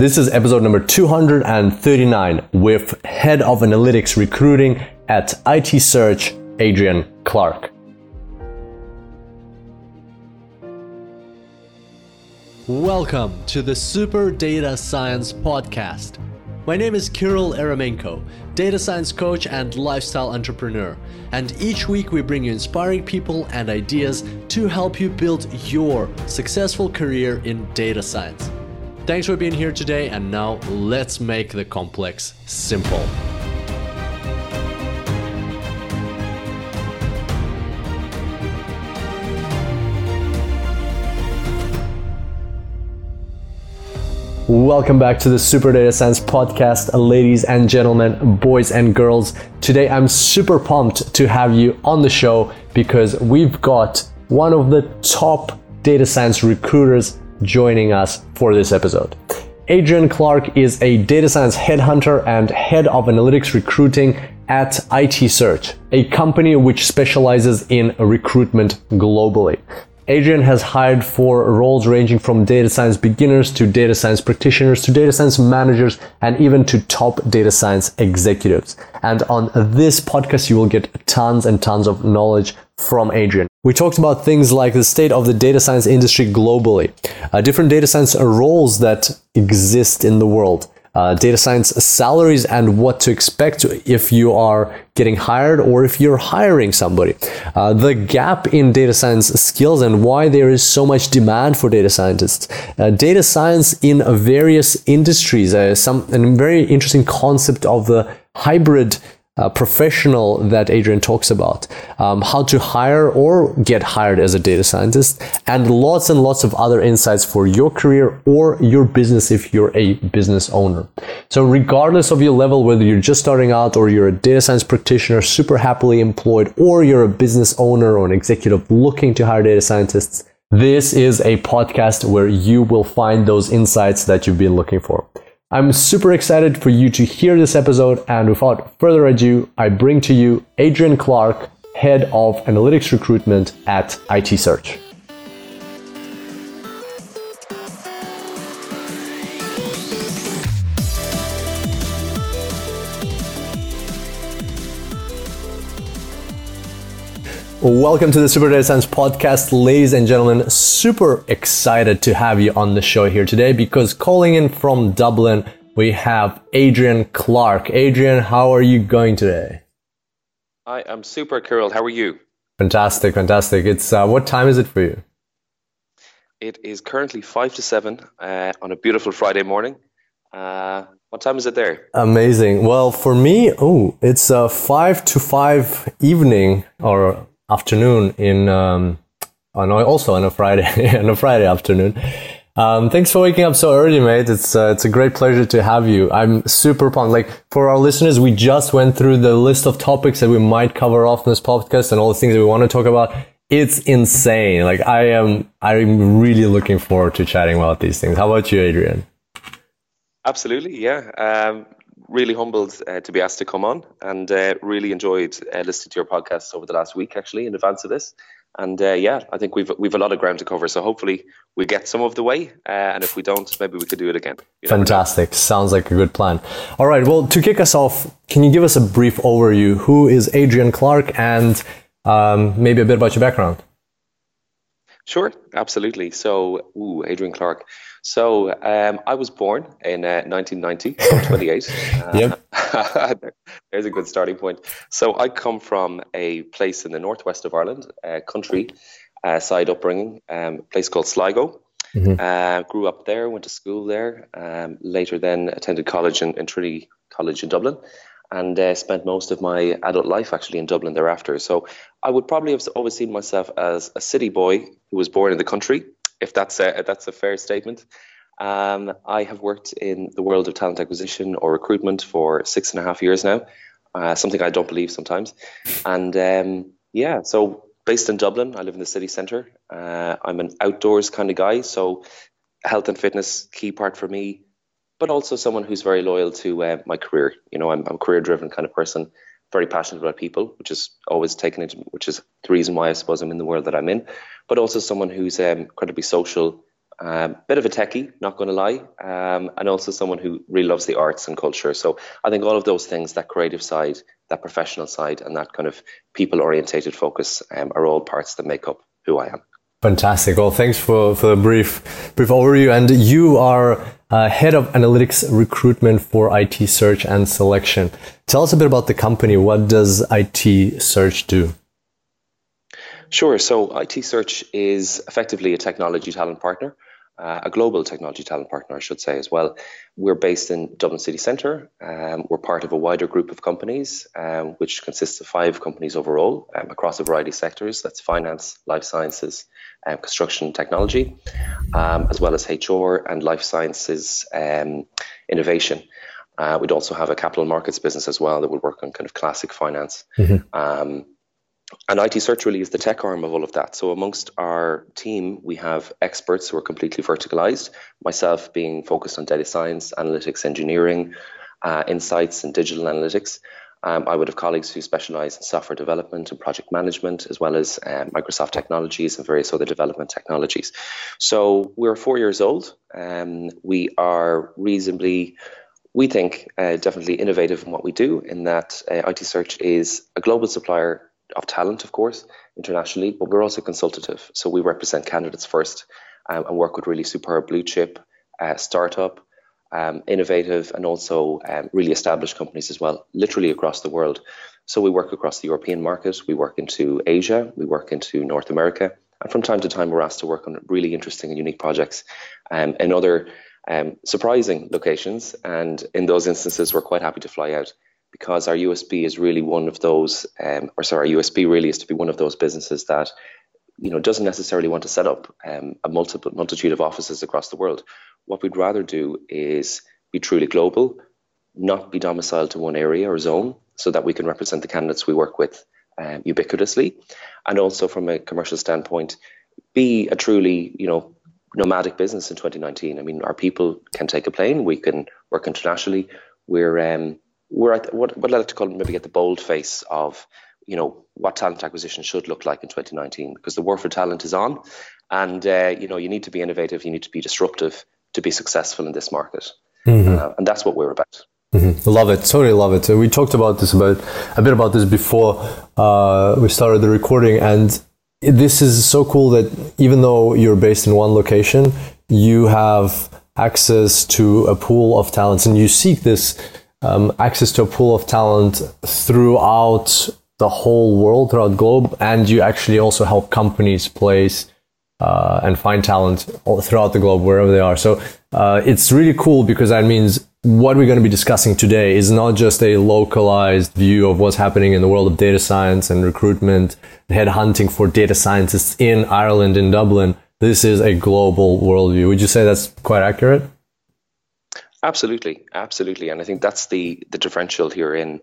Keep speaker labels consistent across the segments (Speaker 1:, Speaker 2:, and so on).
Speaker 1: This is episode number 239 with Head of Analytics Recruiting at IT Search, Adrian Clark. Welcome to the Super Data Science Podcast. My name is Kirill Eremenko, data science coach and lifestyle entrepreneur. And each week we bring you inspiring people and ideas to help you build your successful career in data science. Thanks for being here today, and now let's make the complex simple. Welcome back to the Super Data Science Podcast, ladies and gentlemen, boys and girls. Today I'm super pumped to have you on the show because we've got one of the top data science recruiters joining us for this episode. Adrian Clark is a data science headhunter and head of analytics recruiting at IT Search, a company which specializes in recruitment globally. Adrian has hired for roles ranging from data science beginners to data science practitioners to data science managers and even to top data science executives. And on this podcast, you will get tons and tons of knowledge from Adrian. We talked about things like the state of the data science industry globally, uh, different data science roles that exist in the world, uh, data science salaries and what to expect if you are getting hired or if you're hiring somebody. Uh, the gap in data science skills and why there is so much demand for data scientists. Uh, data science in various industries, uh, some a very interesting concept of the hybrid uh, professional that Adrian talks about, um, how to hire or get hired as a data scientist, and lots and lots of other insights for your career or your business if you're a business owner. So, regardless of your level, whether you're just starting out or you're a data science practitioner, super happily employed, or you're a business owner or an executive looking to hire data scientists, this is a podcast where you will find those insights that you've been looking for. I'm super excited for you to hear this episode, and without further ado, I bring to you Adrian Clark, Head of Analytics Recruitment at IT Search. Welcome to the Super Data Science Podcast, ladies and gentlemen. Super excited to have you on the show here today because calling in from Dublin, we have Adrian Clark. Adrian, how are you going today?
Speaker 2: I am super, Kirill. How are you?
Speaker 1: Fantastic, fantastic. It's uh, what time is it for you?
Speaker 2: It is currently five to seven uh, on a beautiful Friday morning. Uh, what time is it there?
Speaker 1: Amazing. Well, for me, oh, it's uh, five to five evening or afternoon in um, on also on a Friday on a Friday afternoon. Um, thanks for waking up so early, mate. It's uh, it's a great pleasure to have you. I'm super pumped. Like for our listeners, we just went through the list of topics that we might cover off in this podcast and all the things that we want to talk about. It's insane. Like I am, I'm really looking forward to chatting about these things. How about you, Adrian?
Speaker 2: Absolutely, yeah. Um, really humbled uh, to be asked to come on and uh, really enjoyed uh, listening to your podcast over the last week, actually, in advance of this. And uh, yeah, I think we've we've a lot of ground to cover. So hopefully we get some of the way, uh, and if we don't, maybe we could do it again.
Speaker 1: You Fantastic! Sounds like a good plan. All right. Well, to kick us off, can you give us a brief overview? Who is Adrian Clark, and um, maybe a bit about your background?
Speaker 2: Sure, absolutely. So, ooh, Adrian Clark. So um, I was born in uh, 1990, so 28. yep. There's a good starting point. So I come from a place in the northwest of Ireland, a country uh, side upbringing, um, a place called Sligo. Mm-hmm. Uh, grew up there, went to school there. Um, later, then attended college in, in Trinity College in Dublin, and uh, spent most of my adult life actually in Dublin thereafter. So I would probably have always seen myself as a city boy who was born in the country if that's a, that's a fair statement. Um, I have worked in the world of talent acquisition or recruitment for six and a half years now, uh, something I don't believe sometimes. And um, yeah, so based in Dublin, I live in the city centre. Uh, I'm an outdoors kind of guy, so health and fitness key part for me, but also someone who's very loyal to uh, my career. You know, I'm, I'm a career driven kind of person, very passionate about people, which is always taken into, which is the reason why I suppose I'm in the world that I'm in but also someone who's um, incredibly social Um, bit of a techie, not going to lie, um, and also someone who really loves the arts and culture. So I think all of those things, that creative side, that professional side, and that kind of people orientated focus um, are all parts that make up who I am.
Speaker 1: Fantastic. Well, thanks for, for the brief brief overview. And you are uh, head of analytics recruitment for IT search and selection. Tell us a bit about the company. What does IT search do?
Speaker 2: Sure. So IT search is effectively a technology talent partner uh, a global technology talent partner, I should say, as well. We're based in Dublin City Centre. Um, we're part of a wider group of companies, um, which consists of five companies overall um, across a variety of sectors. That's finance, life sciences, um, construction technology, um, as well as HR and life sciences um, innovation. Uh, we'd also have a capital markets business as well that would work on kind of classic finance. Mm-hmm. And IT search really is the tech arm of all of that. So amongst our team, we have experts who are completely verticalized. Myself being focused on data science, analytics, engineering, uh, insights, and digital analytics. Um, I would have colleagues who specialize in software development and project management, as well as uh, Microsoft technologies and various other development technologies. So we're four years old. Um, we are reasonably, we think, uh, definitely innovative in what we do, in that uh, IT Search is a global supplier of talent, of course, internationally, but we're also consultative. So we represent candidates first um, and work with really superb blue chip, uh, startup, um, innovative, and also um, really established companies as well, literally across the world. So we work across the European market, we work into Asia, we work into North America, and from time to time we're asked to work on really interesting and unique projects um, in other um, surprising locations. And in those instances, we're quite happy to fly out because our USP is really one of those, um, or sorry, our USP really is to be one of those businesses that you know doesn't necessarily want to set up um, a multiple multitude of offices across the world. What we'd rather do is be truly global, not be domiciled to one area or zone, so that we can represent the candidates we work with um, ubiquitously, and also from a commercial standpoint, be a truly you know nomadic business in 2019. I mean, our people can take a plane, we can work internationally. We're um, we're at what what I like to call maybe at the bold face of you know what talent acquisition should look like in 2019 because the war for talent is on, and uh, you know you need to be innovative, you need to be disruptive to be successful in this market, mm-hmm. uh, and that's what we're about.
Speaker 1: Mm-hmm. Love it, totally love it. So we talked about this about a bit about this before uh, we started the recording, and this is so cool that even though you're based in one location, you have access to a pool of talents, and you seek this um, access to a pool of talent throughout the whole world, throughout globe, and you actually also help companies place uh, and find talent throughout the globe wherever they are. So uh, it's really cool because that means what we're going to be discussing today is not just a localized view of what's happening in the world of data science and recruitment, headhunting for data scientists in Ireland, in Dublin. This is a global worldview. Would you say that's quite accurate?
Speaker 2: Absolutely, absolutely, and I think that's the the differential here. In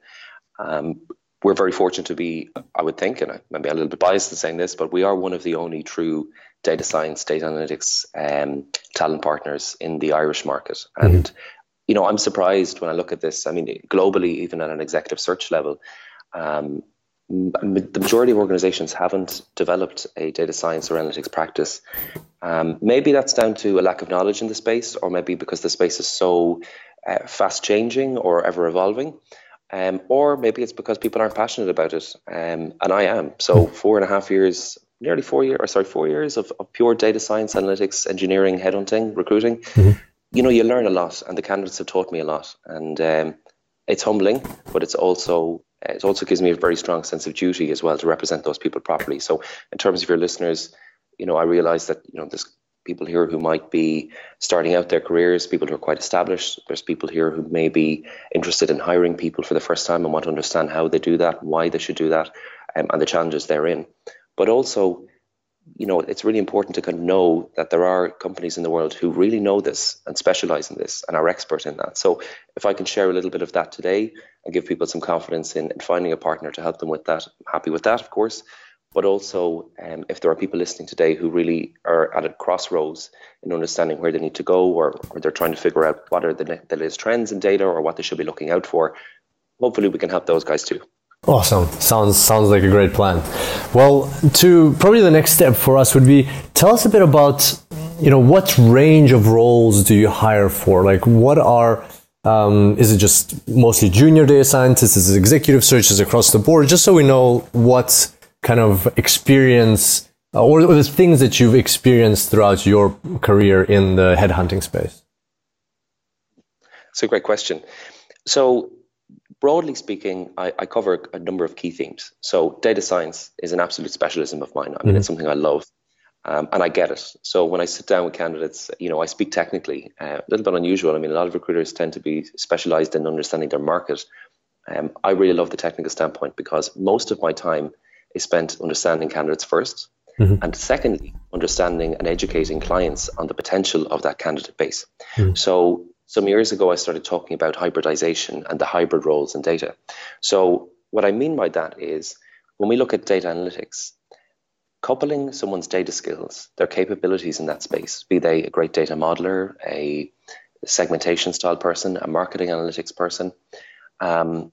Speaker 2: um, we're very fortunate to be, I would think, and I maybe a little bit biased in saying this, but we are one of the only true data science, data analytics um, talent partners in the Irish market. Mm-hmm. And you know, I'm surprised when I look at this. I mean, globally, even at an executive search level, um, the majority of organizations haven't developed a data science or analytics practice. Um, maybe that's down to a lack of knowledge in the space, or maybe because the space is so uh, fast changing or ever evolving. Um, or maybe it's because people aren't passionate about it, um, and I am. So four and a half years, nearly four years, or sorry, four years of, of pure data science, analytics, engineering, headhunting, recruiting. Mm-hmm. You know, you learn a lot, and the candidates have taught me a lot, and um, it's humbling, but it's also it also gives me a very strong sense of duty as well to represent those people properly. So, in terms of your listeners, you know, I realize that you know there's people here who might be starting out their careers, people who are quite established. There's people here who may be interested in hiring people for the first time and want to understand how they do that, why they should do that, um, and the challenges therein. But also, you know, it's really important to kind of know that there are companies in the world who really know this and specialize in this and are expert in that. So if I can share a little bit of that today and give people some confidence in, in finding a partner to help them with that, I'm happy with that, of course. But also, um, if there are people listening today who really are at a crossroads in understanding where they need to go or, or they're trying to figure out what are the, the latest trends in data or what they should be looking out for, hopefully we can help those guys too.
Speaker 1: Awesome. Sounds sounds like a great plan. Well, to probably the next step for us would be tell us a bit about you know, what range of roles do you hire for? Like, what are um, is it just mostly junior data scientists? Is it executive searches across the board? Just so we know what kind of experience uh, or, or the things that you've experienced throughout your career in the headhunting space.
Speaker 2: It's a great question. So, broadly speaking, I, I, cover a number of key themes. So, data science is an absolute specialism of mine. I mean, mm-hmm. it's something I love. Um, and I get it. So when I sit down with candidates, you know, I speak technically, uh, a little bit unusual. I mean, a lot of recruiters tend to be specialized in understanding their market. Um, I really love the technical standpoint because most of my time is spent understanding candidates 1st mm-hmm. and secondly, understanding and educating clients on the potential of that candidate base. Mm-hmm. So some years ago, I started talking about hybridization and the hybrid roles in data. So what I mean by that is when we look at data analytics, coupling someone's data skills, their capabilities in that space, be they a great data modeler, a segmentation style person, a marketing analytics person, um,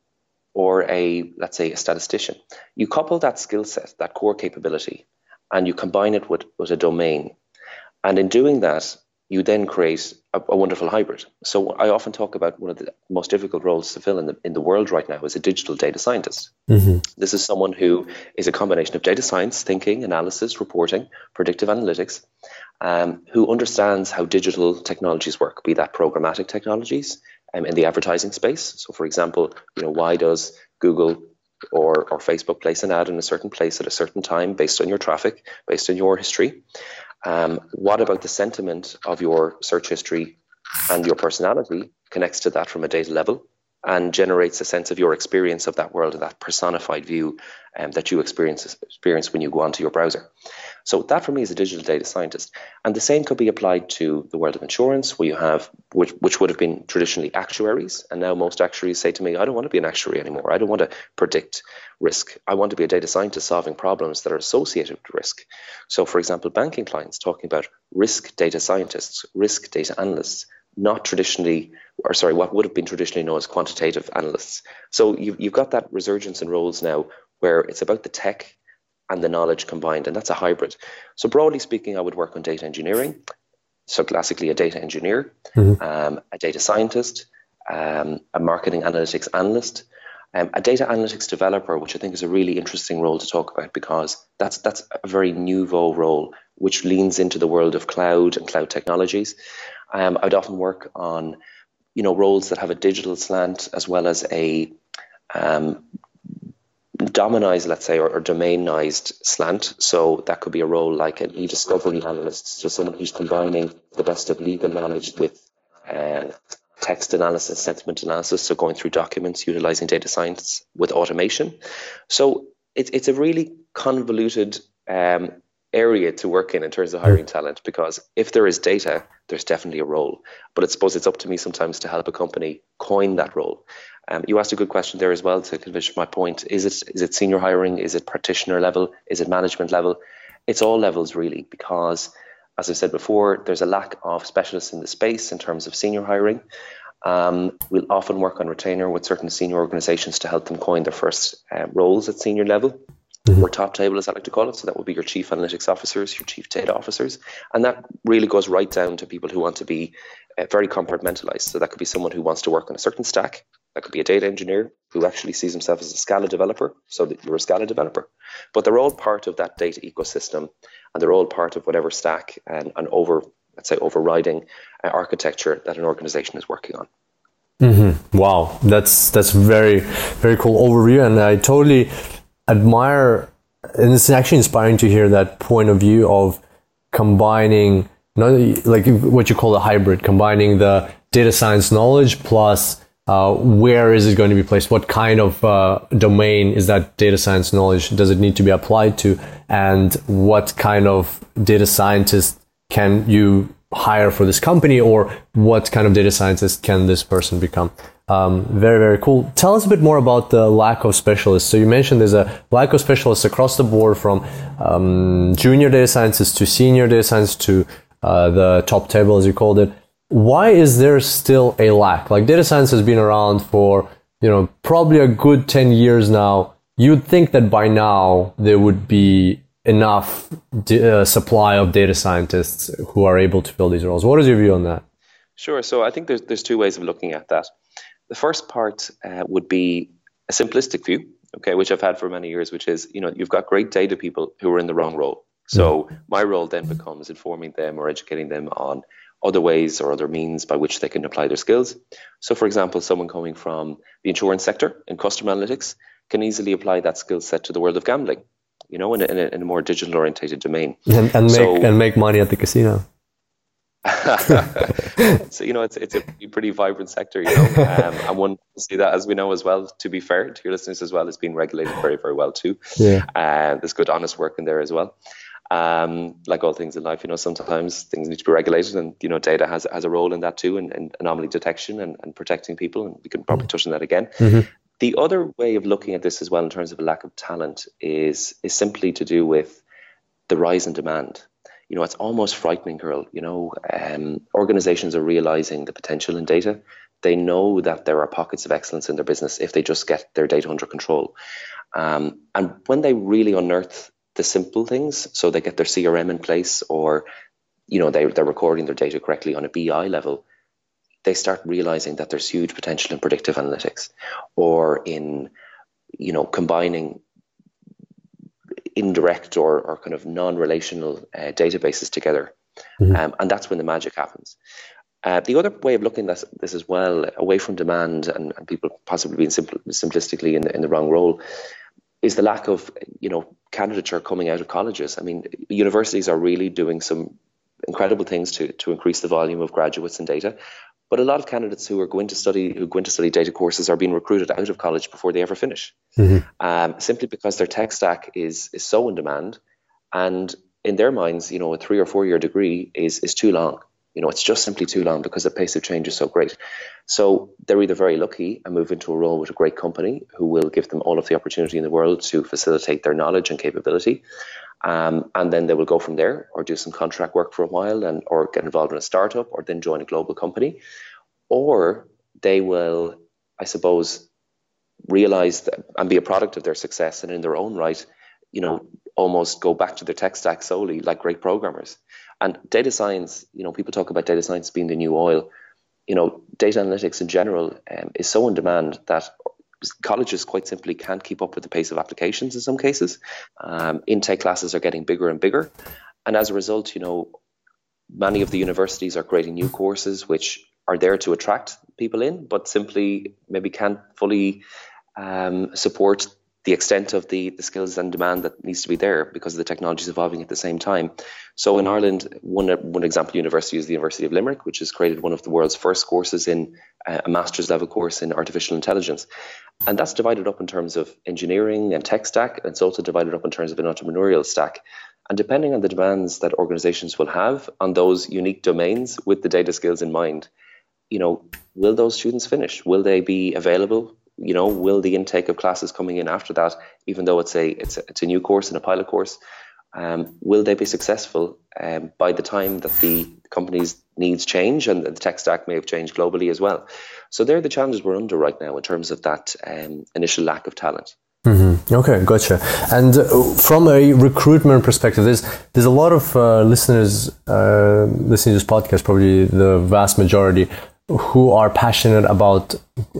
Speaker 2: or a, let's say, a statistician. You couple that skill set, that core capability, and you combine it with, with a domain. And in doing that, you then create a, a, wonderful hybrid. So I often talk about one of the most difficult roles to fill in the in the world right now is a digital data scientist. Mm-hmm. This is someone who is a combination of data science, thinking, analysis, reporting, predictive analytics, um, who understands how digital technologies work, be that programmatic technologies um, in the advertising space. So, for example, you know why does Google or, or Facebook place an ad in a certain place at a certain time based on your traffic, based on your history. Um, what about the sentiment of your search history and your personality connects to that from a data level and generates a sense of your experience of that world, that personified view um, that you experience, experience when you go onto your browser. So that for me is a digital data scientist. And the same could be applied to the world of insurance, where you have, which, which would have been traditionally actuaries. And now most actuaries say to me, I don't want to be an actuary anymore. I don't want to predict risk. I want to be a data scientist solving problems that are associated with risk. So, for example, banking clients talking about risk data scientists, risk data analysts, not traditionally, or sorry, what would have been traditionally known as quantitative analysts. So you've, you've got that resurgence in roles now where it's about the tech and the knowledge combined, and that's a hybrid. So broadly speaking, I would work on data engineering. So classically, a data engineer, mm-hmm. um, a data scientist, um, a marketing analytics analyst, um, a data analytics developer, which I think is a really interesting role to talk about because that's that's a very nouveau role which leans into the world of cloud and cloud technologies. Um, I'd often work on, you know, roles that have a digital slant as well as a um, dominized, let's say, or, or domainized slant. So that could be a role like an e-discovery analyst, so someone who's combining the best of legal knowledge with uh, text analysis, sentiment analysis, so going through documents, utilizing data science with automation. So it's it's a really convoluted um, area to work in in terms of hiring talent because if there is data, there's definitely a role. But I suppose it's up to me sometimes to help a company coin that role. Um, you asked a good question there as well to convince my point. Is it is it senior hiring? Is it practitioner level? Is it management level? It's all levels really because as I said before, there's a lack of specialists in the space in terms of senior hiring. Um, we'll often work on retainer with certain senior organizations to help them coin their first uh, roles at senior level. Mm-hmm. Or top table, as I like to call it. So that would be your chief analytics officers, your chief data officers. And that really goes right down to people who want to be uh, very compartmentalized. So that could be someone who wants to work on a certain stack. That could be a data engineer who actually sees himself as a Scala developer. So that you're a Scala developer. But they're all part of that data ecosystem and they're all part of whatever stack and, and over, let's say, overriding uh, architecture that an organization is working on.
Speaker 1: Mm-hmm. Wow, that's that's very very cool overview, and I totally admire, and it's actually inspiring to hear that point of view of combining, not like what you call a hybrid, combining the data science knowledge plus uh, where is it going to be placed? What kind of uh, domain is that data science knowledge? Does it need to be applied to? And what kind of data scientist can you hire for this company, or what kind of data scientist can this person become? Um, very, very cool. Tell us a bit more about the lack of specialists. So you mentioned there's a lack of specialists across the board from um, junior data scientists to senior data scientists to uh, the top table, as you called it why is there still a lack? Like data science has been around for, you know, probably a good 10 years now. You'd think that by now there would be enough uh, supply of data scientists who are able to fill these roles. What is your view on that?
Speaker 2: Sure. So I think there's there's two ways of looking at that. The first part uh, would be a simplistic view, okay, which I've had for many years, which is you know you've got great data people who are in the wrong role. So mm. my role then becomes informing them or educating them on other ways or other means by which they can apply their skills. So, for example, someone coming from the insurance sector in customer analytics can easily apply that skill set to the world of gambling, you know, in a, in a, in a more digital orientated domain.
Speaker 1: And, and so, make, and make money at the casino.
Speaker 2: so you know it's it's a pretty vibrant sector, you know, um, and one see that as we know as well. To be fair to your listeners as well, it's been regulated very very well too.
Speaker 1: Yeah,
Speaker 2: uh, there's good honest work in there as well. Um, like all things in life, you know, sometimes things need to be regulated, and you know, data has has a role in that too, and, and anomaly detection and, and protecting people. And we can probably touch on that again.
Speaker 1: Mm-hmm.
Speaker 2: The other way of looking at this as well, in terms of a lack of talent, is is simply to do with the rise in demand you know, it's almost frightening, Kirill. You know, um, organizations are realizing the potential in data. They know that there are pockets of excellence in their business if they just get their data under control. Um, and when they really unearth the simple things, so they get their CRM in place or, you know, they, they're recording their data correctly on a BI level, they start realizing that there's huge potential in predictive analytics or in, you know, combining indirect or, or kind of non-relational uh, databases together. Mm-hmm. Um, and that's when the magic happens. Uh, the other way of looking at this as well, away from demand and, and people possibly being simple, simplistically in the, in the wrong role, is the lack of you know candidature coming out of colleges. I mean, universities are really doing some incredible things to to increase the volume of graduates and data, but a lot of candidates who are going to study who go into study data courses are being recruited out of college before they ever finish,
Speaker 1: mm-hmm.
Speaker 2: um, simply because their tech stack is is so in demand, and in their minds, you know, a three or four year degree is is too long. You know, it's just simply too long because the pace of change is so great. So they're either very lucky and move into a role with a great company who will give them all of the opportunity in the world to facilitate their knowledge and capability, um, and then they will go from there or do some contract work for a while and or get involved in a startup or then join a global company. Or they will, I suppose, realize that, and be a product of their success and in their own right, you know, almost go back to their tech stack solely like great programmers. And data science, you know, people talk about data science being the new oil. You know, data analytics in general um, is so in demand that colleges quite simply can't keep up with the pace of applications in some cases. Um, intake classes are getting bigger and bigger. And as a result, you know, many of the universities are creating new courses which are there to attract people in, but simply maybe can't fully um, support the extent of the, the skills and demand that needs to be there because the technology is evolving at the same time. So in Ireland, one one example university is the University of Limerick, which has created one of the world's first courses in uh, a master's level course in artificial intelligence, and that's divided up in terms of engineering and tech stack. And it's also divided up in terms of an entrepreneurial stack. And depending on the demands that organizations will have on those unique domains with the data skills in mind, you know, will those students finish? Will they be available you know, will the intake of classes coming in after that, even though it's a it's a, it's a new course and a pilot course, um, will they be successful um, by the time that the company's needs change and the tech stack may have changed globally as well? So they're the challenges we're under right now in terms of that um, initial lack of talent.
Speaker 1: Mm-hmm. Okay, gotcha. And uh, from a recruitment perspective, there's there's a lot of uh, listeners uh, listening to this podcast, probably the vast majority, who are passionate about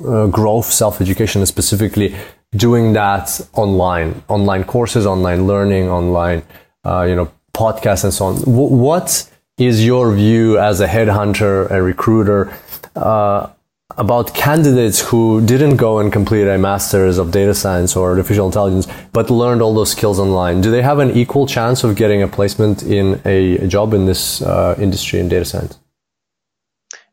Speaker 1: uh, growth, self education, specifically doing that online, online courses, online learning, online, uh, you know, podcasts, and so on. W- what is your view as a headhunter, a recruiter, uh, about candidates who didn't go and complete a master's of data science or artificial intelligence, but learned all those skills online? Do they have an equal chance of getting a placement in a, a job in this uh, industry in data science?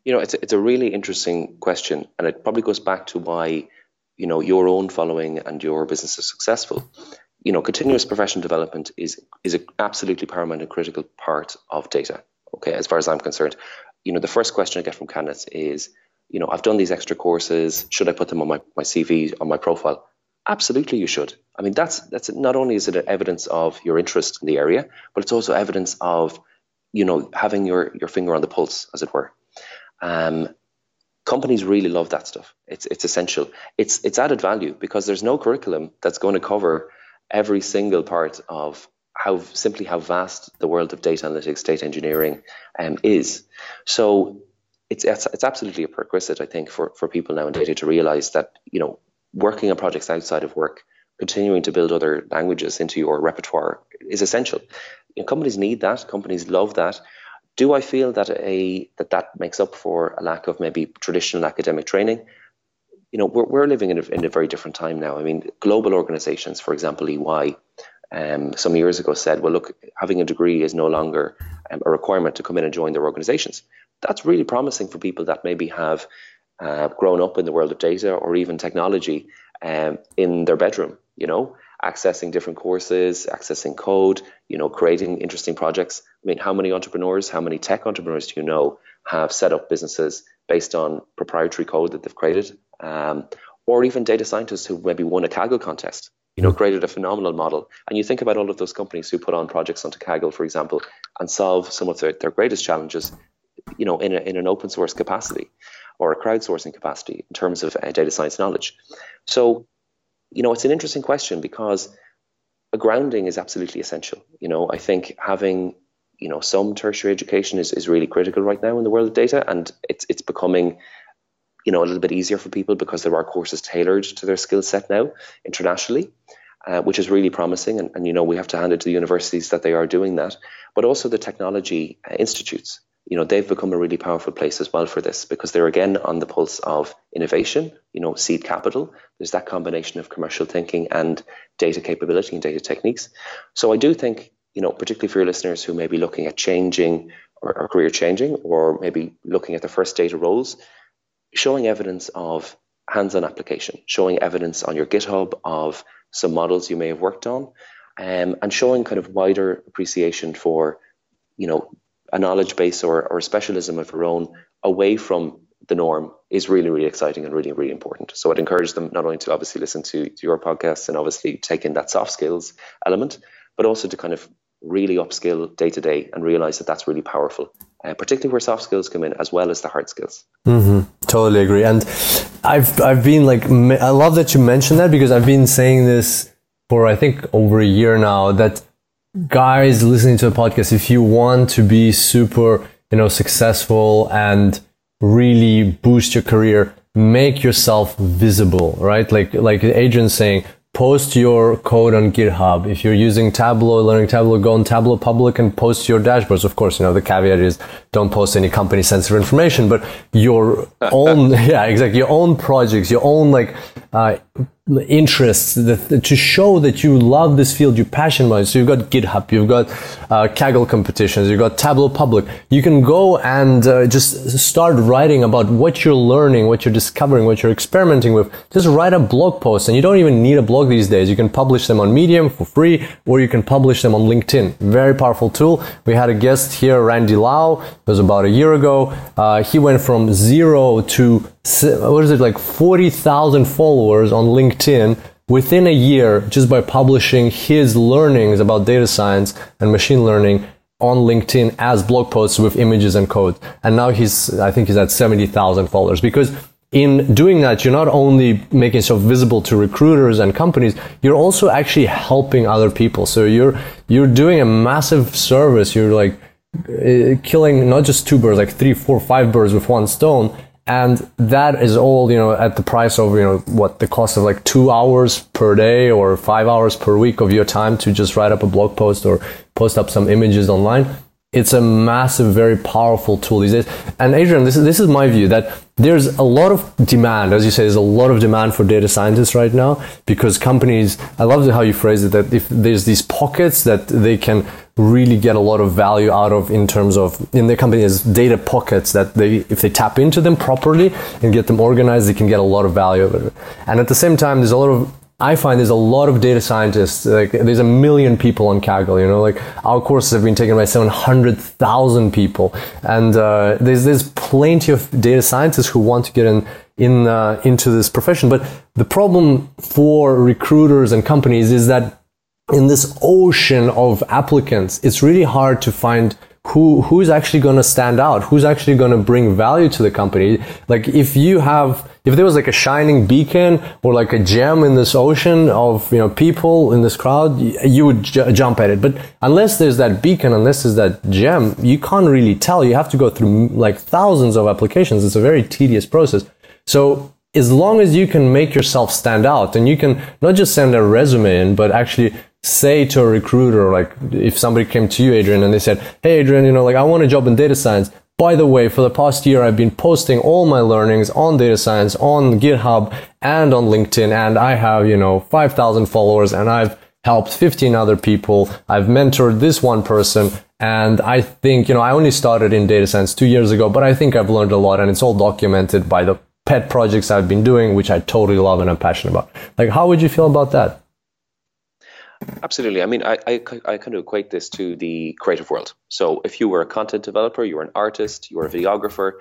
Speaker 2: You know, it's a, it's a really interesting question, and it probably goes back to why you know your own following and your business is successful. You know, continuous professional development is is an absolutely paramount and critical part of data. Okay, as far as I'm concerned, you know, the first question I get from candidates is, you know, I've done these extra courses. Should I put them on my, my CV on my profile? Absolutely, you should. I mean, that's that's not only is it evidence of your interest in the area, but it's also evidence of, you know, having your your finger on the pulse, as it were. Um, companies really love that stuff. It's it's essential. It's it's added value because there's no curriculum that's going to cover every single part of how simply how vast the world of data analytics, data engineering um, is. So it's, it's, it's absolutely a prerequisite, I think, for, for people now in data to realize that you know working on projects outside of work, continuing to build other languages into your repertoire is essential. You know, companies need that. Companies love that. Do I feel that a that that makes up for a lack of maybe traditional academic training? You know, we're, we're living in a, in a very different time now. I mean, global organizations, for example, EY, um, some years ago said, well, look, having a degree is no longer um, a requirement to come in and join their organizations. That's really promising for people that maybe have uh, grown up in the world of data or even technology um, in their bedroom, you know, accessing different courses, accessing code, you know, creating interesting projects. I mean, how many entrepreneurs, how many tech entrepreneurs do you know have set up businesses based on proprietary code that they've created? Um, or even data scientists who maybe won a Kaggle contest you know, created a phenomenal model. And you think about all of those companies who put on projects onto Kaggle, for example, and solve some of their, their greatest challenges, you know, in, a, in an open source capacity or a crowdsourcing capacity in terms of uh, data science knowledge. So, you know, it's an interesting question because a grounding is absolutely essential. You know, I think having you know some tertiary education is, is really critical right now in the world of data, and it's it's becoming you know a little bit easier for people because there are courses tailored to their skill set now internationally uh, which is really promising and, and, you know we have to hand it to the universities that they are doing that but also the technology uh, institutes you know they've become a really powerful place as well for this because they're again on the pulse of innovation you know seed capital. There's that combination of commercial thinking and data capability and data techniques. So i do think you know particularly for your listeners who may be looking at changing or, or career changing or maybe looking at the first data roles showing evidence of hands-on application, showing evidence on your GitHub of some models you may have worked on, um, and showing kind of wider appreciation for, you know, a knowledge base or, or a specialism of your own away from the norm is really, really exciting and really, really important. So I'd encourage them not only to obviously listen to, to your podcast and obviously take in that soft skills element, but also to kind of really upskill day to day and realize that that's really powerful uh, particularly where soft skills come in as well as the hard skills.
Speaker 1: Mm-hmm. Totally agree. And I've I've been like I love that you mentioned that because I've been saying this for I think over a year now that guys listening to the podcast, if you want to be super you know successful and really boost your career, make yourself visible, right? Like like Adrian's saying, post your code on GitHub. If you're using Tableau, learning Tableau, go on Tableau Public and post your dashboards. Of course, you know, the caveat is don't post any company sensitive information, but your own, yeah, exactly, your own projects, your own like, uh, interests that, to show that you love this field, you're passionate about it. So you've got GitHub, you've got uh, Kaggle competitions, you've got Tableau Public. You can go and uh, just start writing about what you're learning, what you're discovering, what you're experimenting with. Just write a blog post, and you don't even need a blog these days. You can publish them on Medium for free, or you can publish them on LinkedIn. Very powerful tool. We had a guest here, Randy Lao. It was about a year ago. Uh, he went from zero to what is it like 40,000 followers on LinkedIn within a year just by publishing his learnings about data science and machine learning on LinkedIn as blog posts with images and code. And now he's, I think he's at 70,000 followers because in doing that, you're not only making yourself visible to recruiters and companies, you're also actually helping other people. So you're, you're doing a massive service. You're like uh, killing not just two birds, like three, four, five birds with one stone and that is all you know at the price of you know what the cost of like two hours per day or five hours per week of your time to just write up a blog post or post up some images online it's a massive very powerful tool these days. And adrian this is, this is my view that there's a lot of demand. As you say there's a lot of demand for data scientists right now because companies i love how you phrase it that if there's these pockets that they can really get a lot of value out of in terms of in their company as data pockets that they if they tap into them properly and get them organized they can get a lot of value out of it. And at the same time there's a lot of I find there's a lot of data scientists. Like there's a million people on Kaggle. You know, like our courses have been taken by 700,000 people, and uh, there's there's plenty of data scientists who want to get in in uh, into this profession. But the problem for recruiters and companies is that in this ocean of applicants, it's really hard to find who who's actually going to stand out who's actually going to bring value to the company like if you have if there was like a shining beacon or like a gem in this ocean of you know people in this crowd you would jump at it. But unless there's that beacon unless there's that gem you can't really tell. You have to go through like thousands of applications. It's a very tedious process. So as long as you can make yourself stand out and you can not just send a resume in but actually say to a recruiter, like if somebody came to you, Adrian, and they said, Hey, Adrian, you know, like I want a job in data science. By the way, for the past year, I've been posting all my learnings on data science on GitHub and on LinkedIn. And I have, you know, 5,000 followers and I've helped 15 other people. I've mentored this one person. And I think, you know, I only started in data science two years ago, but I think I've learned a lot and it's all documented by the pet projects I've been doing, which I totally love and I'm passionate about. Like, how would you feel about that?
Speaker 2: Absolutely. I mean, I, I, I, kind of equate this to the creative world. So if you were a content developer, you were an artist, you were a videographer,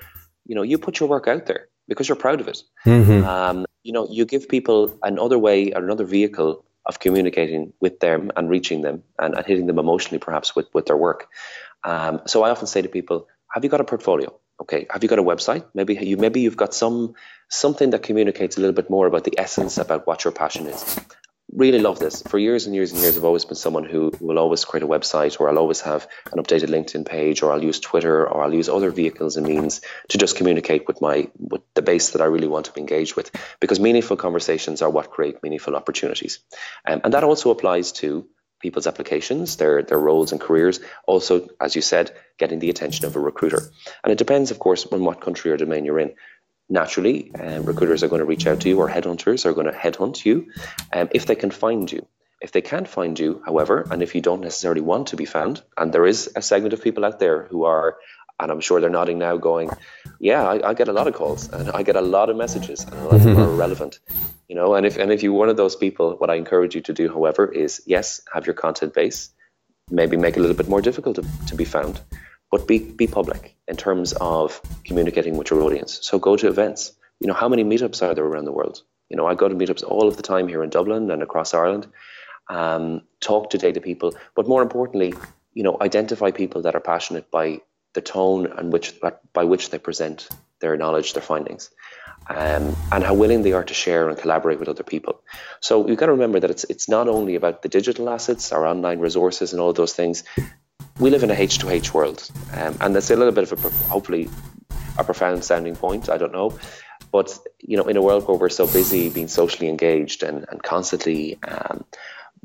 Speaker 2: you know, you put your work out there because you're proud of it. Mm-hmm. Um, you know, you give people another way or another vehicle of communicating with them and reaching them and, and hitting them emotionally, perhaps with, with their work. Um, so I often say to people, have you got a portfolio? Okay, have you got a website? Maybe you maybe you've got some something that communicates a little bit more about the essence about what your passion is really love this. For years and years and years, I've always been someone who will always create a website, or I'll always have an updated LinkedIn page, or I'll use Twitter, or I'll use other vehicles and means to just communicate with my with the base that I really want to be engaged with. Because meaningful conversations are what create meaningful opportunities, um, and that also applies to people's applications, their their roles and careers. Also, as you said, getting the attention of a recruiter, and it depends, of course, on what country or domain you're in naturally, um, recruiters are going to reach out to you or headhunters are going to headhunt you um, if they can find you. If they can't find you, however, and if you don't necessarily want to be found, and there is a segment of people out there who are, and I'm sure they're nodding now, going, "Yeah, I, I get a lot of calls and I get a lot of messages, and a lot of them are relevant." You know, and if and if you're one of those people, what I encourage you to do, however, is yes, have your content base, maybe make it a little bit more difficult to, to be found, but be, be public in terms of communicating with your audience. So go to events. You know, how many meetups are there around the world? You know, I go to meetups all of the time here in Dublin and across Ireland. Um, talk to data people, but more importantly, you know, identify people that are passionate by the tone and which by which they present their knowledge, their findings, um, and how willing they are to share and collaborate with other people. So you've got to remember that it's it's not only about the digital assets, our online resources, and all those things we live in a H2H world, um, and that's a little bit of a hopefully a profound sounding point. I don't know, but you know, in a world where we're so busy being socially engaged and and constantly um,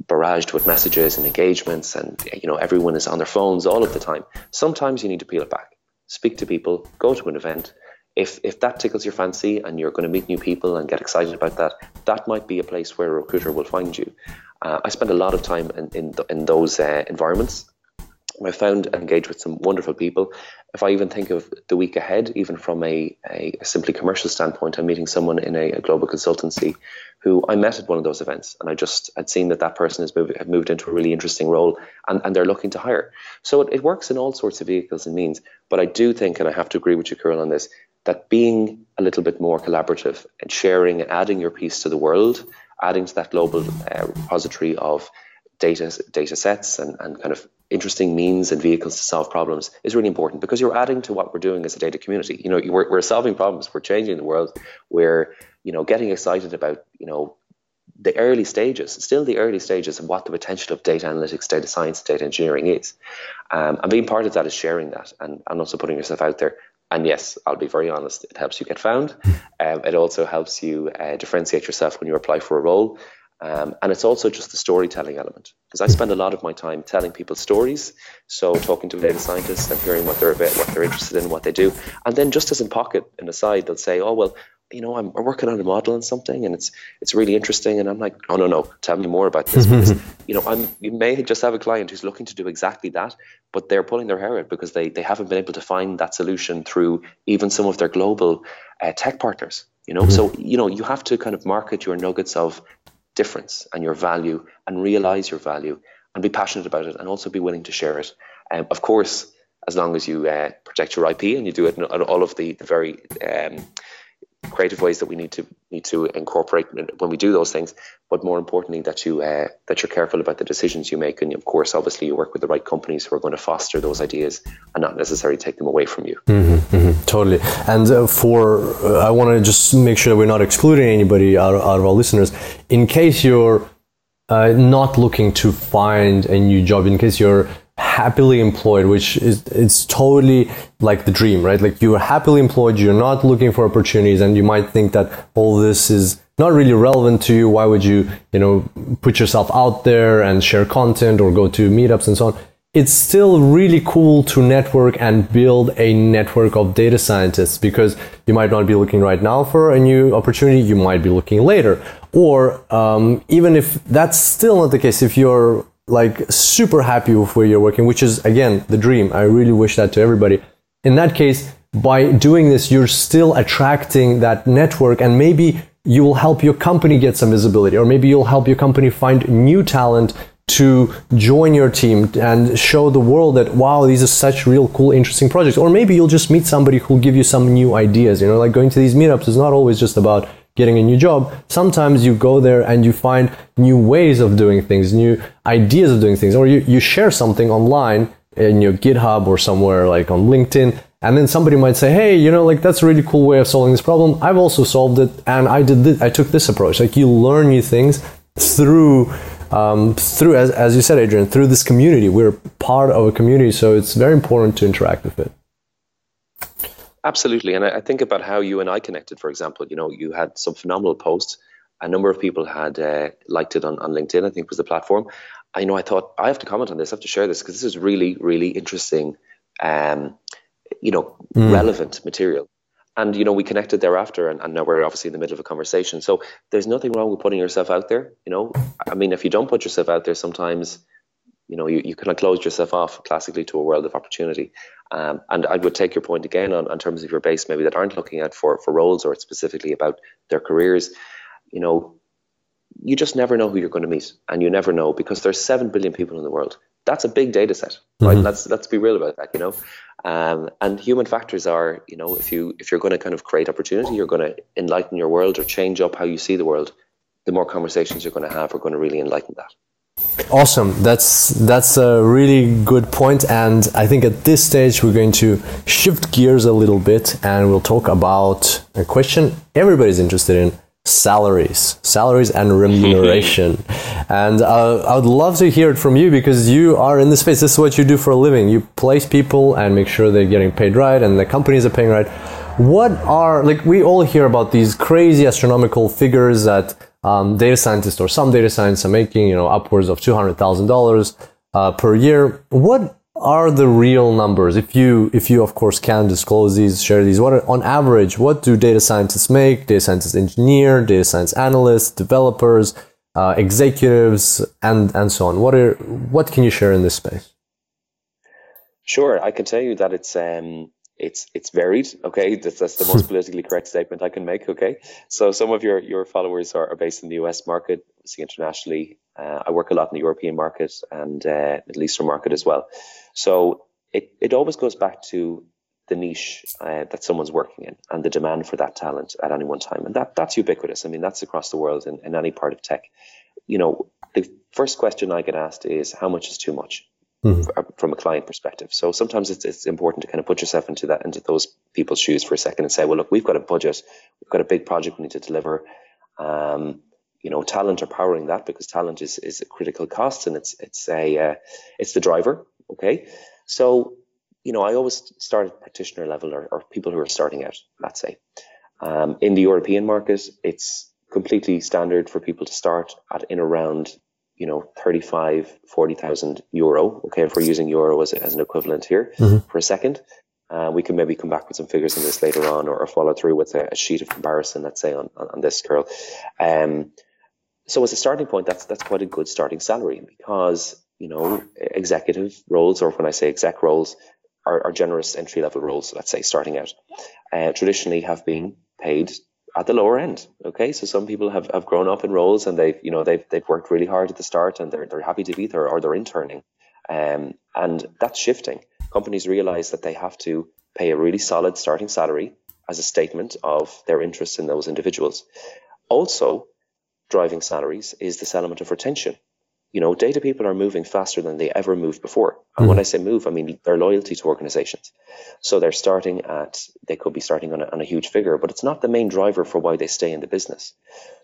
Speaker 2: barraged with messages and engagements, and you know, everyone is on their phones all of the time. Sometimes you need to peel it back, speak to people, go to an event. If, if that tickles your fancy and you're going to meet new people and get excited about that, that might be a place where a recruiter will find you. Uh, I spend a lot of time in, in, in those uh, environments I found and engaged with some wonderful people. If I even think of the week ahead, even from a, a, simply commercial standpoint, I'm meeting someone in a, a, global consultancy who I met at one of those events, and I just had seen that that person has moved, had moved into a really interesting role, and, and they're looking to hire. So it, it works in all sorts of vehicles and means. But I do think, and I have to agree with you, Kirill, on this, that being a little bit more collaborative and sharing and adding your piece to the world, adding to that global uh, repository of data data sets and, and kind of interesting means and vehicles to solve problems is really important because you're adding to what we're doing as a data community. You know, we're, we're solving problems, we're changing the world. We're you know getting excited about you know the early stages, still the early stages of what the potential of data analytics, data science, data engineering is. Um, and being part of that is sharing that and, and also putting yourself out there. And yes, I'll be very honest, it helps you get found. Um, it also helps you uh, differentiate yourself when you apply for a role. Um, and it's also just the storytelling element because I spend a lot of my time telling people stories. So talking to data scientists and hearing what they're about, what they're interested in, what they do, and then just as in pocket and aside, they'll say, "Oh well, you know, I'm working on a model and something, and it's it's really interesting." And I'm like, "Oh no, no, tell me more about this." because you know, I'm you may just have a client who's looking to do exactly that, but they're pulling their hair out because they they haven't been able to find that solution through even some of their global uh, tech partners. You know, mm-hmm. so you know you have to kind of market your nuggets of difference and your value and realize your value and be passionate about it and also be willing to share it. Um, of course, as long as you uh, protect your IP and you do it in all of the, the very um, creative ways that we need to need to incorporate when we do those things. But more importantly, that you uh, that you're careful about the decisions you make, and of course, obviously, you work with the right companies who are going to foster those ideas and not necessarily take them away from you.
Speaker 1: Mm-hmm, mm-hmm, totally. And uh, for uh, I want to just make sure that we're not excluding anybody out, out of our listeners. In case you're uh, not looking to find a new job, in case you're happily employed, which is it's totally like the dream, right? Like you are happily employed, you're not looking for opportunities, and you might think that all this is not really relevant to you. Why would you, you know, put yourself out there and share content or go to meetups and so on? It's still really cool to network and build a network of data scientists because you might not be looking right now for a new opportunity. You might be looking later. Or um, even if that's still not the case, if you're like super happy with where you're working, which is again the dream. I really wish that to everybody. In that case, by doing this, you're still attracting that network and maybe you will help your company get some visibility or maybe you'll help your company find new talent to join your team and show the world that wow these are such real cool interesting projects or maybe you'll just meet somebody who'll give you some new ideas you know like going to these meetups is not always just about getting a new job, sometimes you go there and you find new ways of doing things, new ideas of doing things, or you, you share something online in your GitHub or somewhere like on LinkedIn. And then somebody might say, "Hey, you know, like that's a really cool way of solving this problem. I've also solved it, and I did this. I took this approach." Like you learn new things through, um, through as, as you said, Adrian, through this community. We're part of a community, so it's very important to interact with it.
Speaker 2: Absolutely. And I, I, think about how you and I connected, for example. You know, you had some phenomenal posts. A number of people had uh, liked it on, on LinkedIn, I think was the platform. I you know I thought I have to comment on this, I have to share this because this is really, really interesting, um, you know, mm. relevant material. And, you know, we connected thereafter and, and now we're obviously in the middle of a conversation. So there's nothing wrong with putting yourself out there. You know, I mean, if you don't put yourself out there, sometimes you know you, you kind of close yourself off classically to a world of opportunity um, and I would take your point again on, on terms of your base maybe that aren't looking out for for roles or specifically about their careers. You know you just never know who you're going to meet and you never know because there's 7 billion people in the world. That's a big data set right? Mm-hmm. let's let's be real about that you know? Um, and human factors are you know if you if you're going to kind of create opportunity you're going to enlighten your world or change up how you see the world the more conversations you're going to have are going to really enlighten that
Speaker 1: Awesome. That's that's a really good point, and I think at this stage we're going to shift gears a little bit, and we'll talk about a question everybody's interested in: salaries, salaries and remuneration. and uh, I would love to hear it from you because you are in the space. This is what you do for a living. You place people and make sure they're getting paid right, and the companies are paying right. What are like we all hear about these crazy astronomical figures that um, data scientists or some data scientists are making, you know, upwards of two hundred thousand uh, dollars per year. What are the real numbers? If you, if you of course can disclose these, share these. What are, on average, what do data scientists make? Data scientists, engineer, data science analysts, developers, uh, executives, and and so on. What are what can you share in this space?
Speaker 2: Sure, I can tell you that it's um, it's it's varied. Okay, that's, that's the most politically correct statement I can make. Okay, so some of your your followers are, are based in the U.S. market, see internationally. Uh, I work a lot in the European market and uh, Middle Eastern market as well. So it it always goes back to the niche uh, that someone's working in and the demand for that talent at any one time, and that that's ubiquitous. I mean, that's across the world in, in any part of tech. You know, the first question I get asked is how much is too much mm-hmm. from a client perspective. So sometimes it's, it's important to kind of put yourself into that, into those people's shoes for a second and say, well, look, we've got a budget, we've got a big project we need to deliver. Um, you know, talent are powering that because talent is, is a critical cost and it's, it's a, uh, it's the driver. Okay. So, you know, I always start at practitioner level or, or people who are starting out, let's say. Um, in the European market, it's completely standard for people to start at in around you know 35 40,000 euro okay? If we're using euro as, as an equivalent here mm-hmm. for a second uh, we can maybe come back with some figures on this later on or, or follow through with a, a, sheet of comparison let's say on, on, on this Kirill. Um, so as a starting point that's that's quite a good starting salary because you know executive roles or when I say exec roles are, are generous entry level roles let's say starting out. Uh, traditionally have been paid at the lower end. Okay, so some people have, have grown up in roles and they've you know they've they've worked really hard at the start and they're they're happy to be there or they're interning, um, and that's shifting. Companies realize that they have to pay a really solid starting salary as a statement of their interest in those individuals. Also, driving salaries is this element of retention. You know, data people are moving faster than they ever moved before. And mm when I say move, I mean their loyalty to organizations. So they're starting at, they could be starting on a, on a huge figure, but it's not the main driver for why they stay in the business.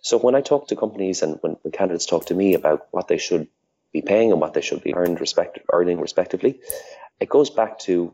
Speaker 2: So when I talk to companies and when, when candidates talk to me about what they should be paying and what they should be earned respect, earning respectively, it goes back to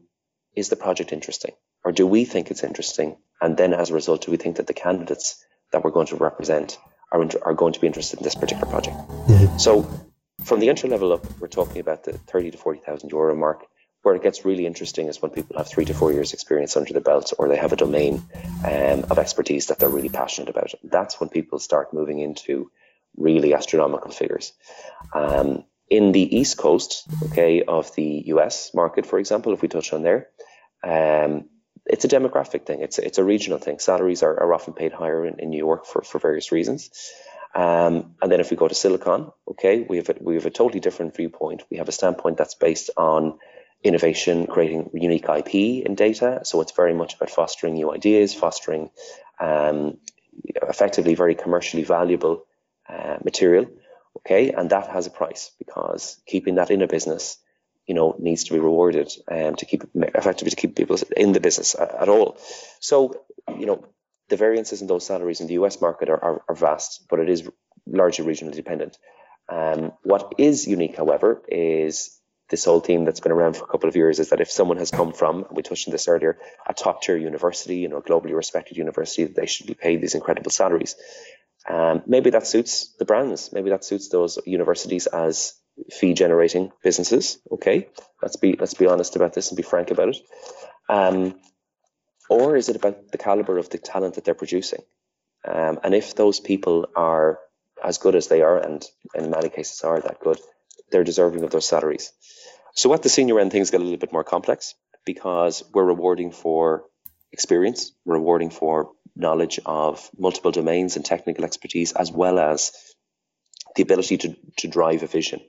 Speaker 2: is the project interesting? Or do we think it's interesting? And then as a result, do we think that the candidates that we're going to represent are, are going to be interested in this particular project? Mm-hmm. So from the entry level up, we're talking about the 30 to 40,000 euro mark. Where it gets really interesting is when people have three to four years experience under their belt or they have a domain um, of expertise that they're really passionate about. That's when people start moving into really astronomical figures. Um, in the East Coast, okay, of the US market, for example, if we touch on there, um, it's a demographic thing. It's it's a regional thing. Salaries are, are often paid higher in, in New York for, for various reasons. Um, and then if we go to Silicon, okay, we have a, we have a totally different viewpoint. We have a standpoint that's based on innovation, creating unique IP in data. So it's very much about fostering new ideas, fostering um, effectively very commercially valuable uh, material. Okay, and that has a price because keeping that in a business, you know, needs to be rewarded um, to keep effectively to keep people in the business at, at, all. So, you know, the variances in those salaries in the US market are, are, are vast, but it is largely regionally dependent. Um, what is unique, however, is this whole theme that's been around for a couple of years is that if someone has come from, we touched on this earlier, a top tier university, you know, a globally respected university, that they should be paid these incredible salaries. Um, maybe that suits the brands. Maybe that suits those universities as fee generating businesses. Okay, let's be let's be honest about this and be frank about it. Um, or is it about the caliber of the talent that they're producing? Um, and if those people are as good as they are, and in many cases are that good, they're deserving of those salaries. So at the senior end, things get a little bit more complex because we're rewarding for experience, rewarding for knowledge of multiple domains and technical expertise, as well as the ability to, to drive a vision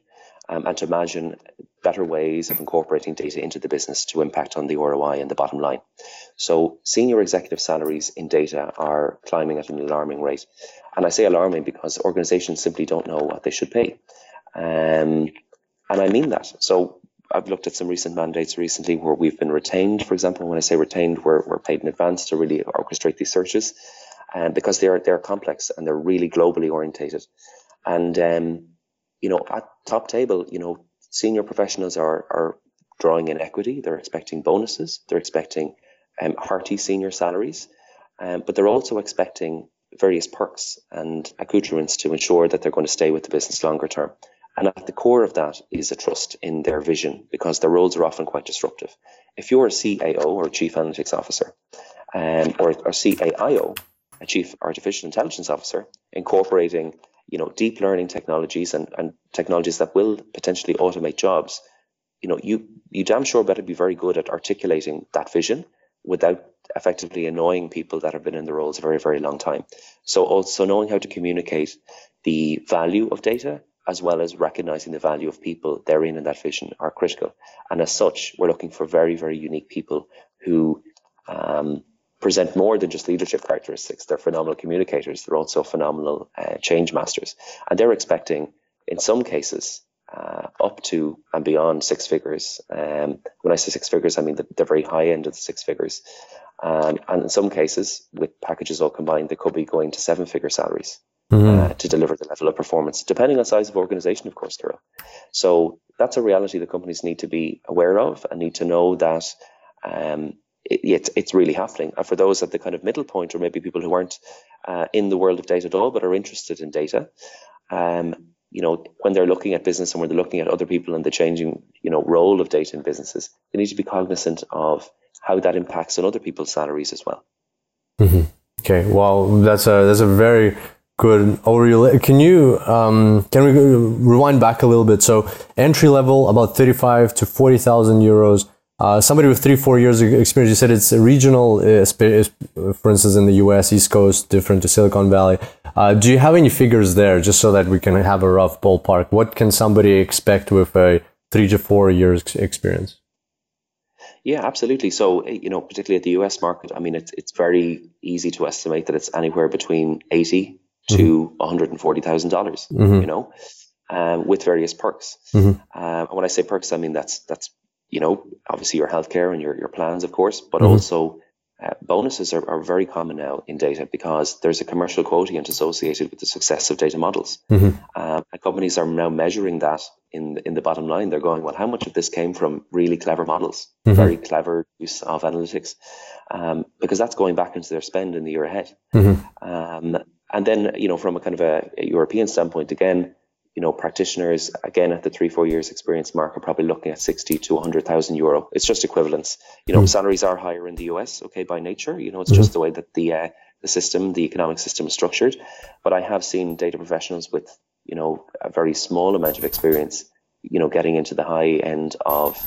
Speaker 2: um, and to imagine better ways of incorporating data into the business to impact on the ROI and the bottom line. So senior executive salaries in data are climbing at an alarming rate. And I say alarming because organizations simply don't know what they should pay. Um, and I mean that. So I've looked at some recent mandates recently where we've been retained, for example. When I say retained, we're, we're paid in advance to really orchestrate these searches um, because they're, they're complex and they're really globally orientated. And, um, you know, at top table, you know, senior professionals are, are drawing in equity. They're expecting bonuses. They're expecting um, hearty senior salaries. Um, but they're also expecting various perks and accoutrements to ensure that they're going to stay with the business longer term. And at the core of that is a trust in their vision because their roles are often quite disruptive. If you're a CAO or Chief Analytics Officer um, or, or CAIO, a Chief Artificial Intelligence Officer, incorporating you know deep learning technologies and, and technologies that will potentially automate jobs, you know you you damn sure better be very good at articulating that vision without effectively annoying people that have been in the roles a very very long time. So also knowing how to communicate the value of data as well as recognizing the value of people therein in that vision are critical. And as such, we're looking for very, very unique people who um, present more than just leadership characteristics. They're phenomenal communicators. They're also phenomenal uh, change masters. And they're expecting, in some cases, uh, up to and beyond six figures. Um, when I say six figures, I mean the, the very high end of the six figures. Um, and in some cases, with packages all combined, they could be going to seven figure salaries mm-hmm. uh, to deliver the level of performance, depending on size of organization, of course, Kirill. So that's a reality that companies need to be aware of and need to know that um, it, it's, it's really happening. And for those at the kind of middle point, or maybe people who aren't uh, in the world of data at all, but are interested in data, um, you know, when they're looking at business and when they're looking at other people and the changing, you know, role of data in businesses, they need to be cognizant of how that impacts on other people's salaries as well.
Speaker 1: Mm-hmm. Okay, well, that's a that's a very Good overview. Can you um, can we rewind back a little bit? So entry level about thirty five to forty thousand euros. Uh, somebody with three four years of experience. You said it's regional, uh, for instance, in the U.S. East Coast, different to Silicon Valley. Uh, do you have any figures there, just so that we can have a rough ballpark? What can somebody expect with a three to four years experience?
Speaker 2: Yeah, absolutely. So, eh, you know, particularly at the US market, I mean, it's, it's very easy to estimate that it's anywhere between 80 to $140,000, mm-hmm. you know, um, with various perks. Mm-hmm. Uh, when I say perks, I mean, that's, that's, you know, obviously your healthcare and your, your plans, of course, but mm-hmm. also uh, bonuses are, are very common now in data because there's a commercial quotient associated with the success of data models. Mm-hmm. Uh, companies are now measuring that in in the bottom line. They're going, well, how much of this came from really clever models, mm-hmm. very clever use of analytics, um, because that's going back into their spend in the year ahead. Mm-hmm. Um, and then, you know, from a kind of a, a European standpoint, again, you know, practitioners again at the three four years experience mark are probably looking at sixty to one hundred thousand euro. It's just equivalence. You know, mm-hmm. salaries are higher in the US, okay, by nature. You know, it's mm-hmm. just the way that the uh, the system, the economic system is structured. But I have seen data professionals with you know a very small amount of experience, you know, getting into the high end of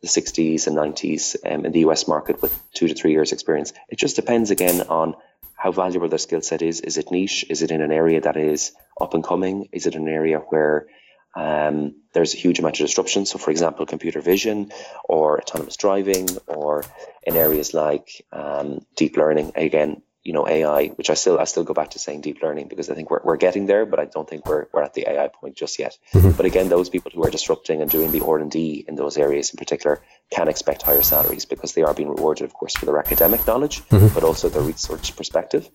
Speaker 2: the 60s and 90s um, in the US market with two to three years experience. It just depends again on how valuable their skill set is. Is it niche? Is it in an area that is up and coming? Is it an area where um, there's a huge amount of disruption? So, for example, computer vision or autonomous driving, or in areas like um, deep learning. Again, you know AI, which I still I still go back to saying deep learning because I think we're, we're getting there, but I don't think we're, we're at the AI point just yet. Mm-hmm. But again, those people who are disrupting and doing the R and D in those areas in particular can expect higher salaries because they are being rewarded, of course, for their academic knowledge, mm-hmm. but also their research perspective.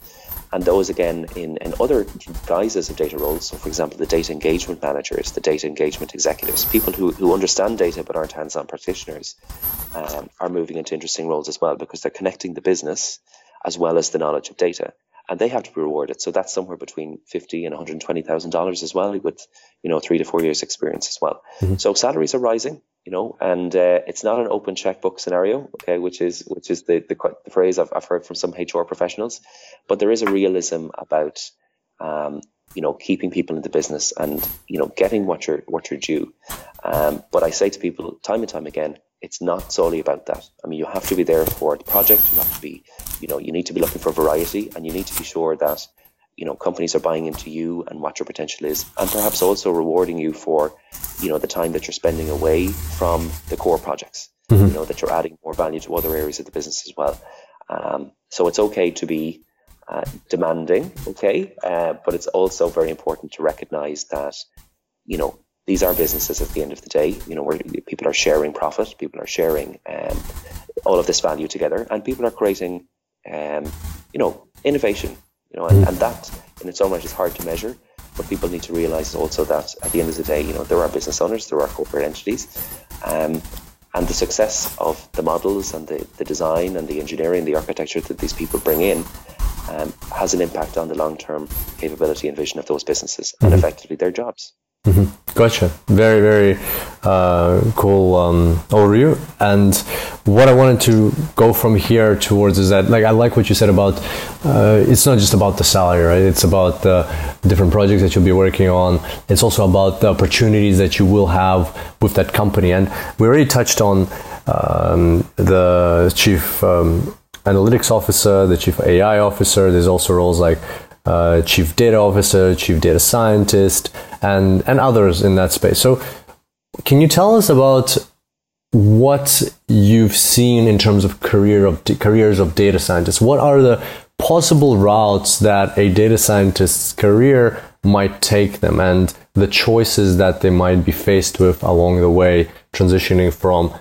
Speaker 2: And those again in, in other guises of data roles. So, for example, the data engagement managers, the data engagement executives, people who, who understand data but aren't hands-on practitioners, um, are moving into interesting roles as well because they're connecting the business as well as the knowledge of data. And they have to be rewarded. So that's somewhere between fifty and one hundred twenty thousand dollars as well, with you know three to four years experience as well. Mm-hmm. So salaries are rising, you know, and uh, it's not an open checkbook scenario, okay, which is which is the the, the phrase I've, I've heard from some HR professionals, but there is a realism about um, you know keeping people in the business and you know getting what you're what you're due. Um, but I say to people time and time again, it's not solely about that. I mean, you have to be there for the project. You have to be, you know, you need to be looking for variety, and you need to be sure that, you know, companies are buying into you and what your potential is, and perhaps also rewarding you for, you know, the time that you're spending away from the core projects. Mm-hmm. You know, that you're adding more value to other areas of the business as well. Um, so it's okay to be uh, demanding, okay, uh, but it's also very important to recognize that, you know, these are businesses at the end of the day, you know, where people are sharing profit, people are sharing um, all of this value together, and people are creating, um, you know, innovation, you know, and, and that in its own right is hard to measure. But people need to realize also that at the end of the day, you know, there are business owners, there are corporate entities, um, and the success of the models and the, the design and the engineering, the architecture that these people bring in um, has an impact on the long term capability and vision of those businesses and mm-hmm. effectively their jobs.
Speaker 1: Mm-hmm. Gotcha. Very, very uh, cool um, overview. And what I wanted to go from here towards is that, like, I like what you said about uh, it's not just about the salary, right? It's about the different projects that you'll be working on. It's also about the opportunities that you will have with that company. And we already touched on um, the chief um, analytics officer, the chief AI officer. There's also roles like uh, chief data officer, chief data scientist, and and others in that space. So, can you tell us about what you've seen in terms of career of careers of data scientists? What are the possible routes that a data scientist's career might take them, and the choices that they might be faced with along the way, transitioning from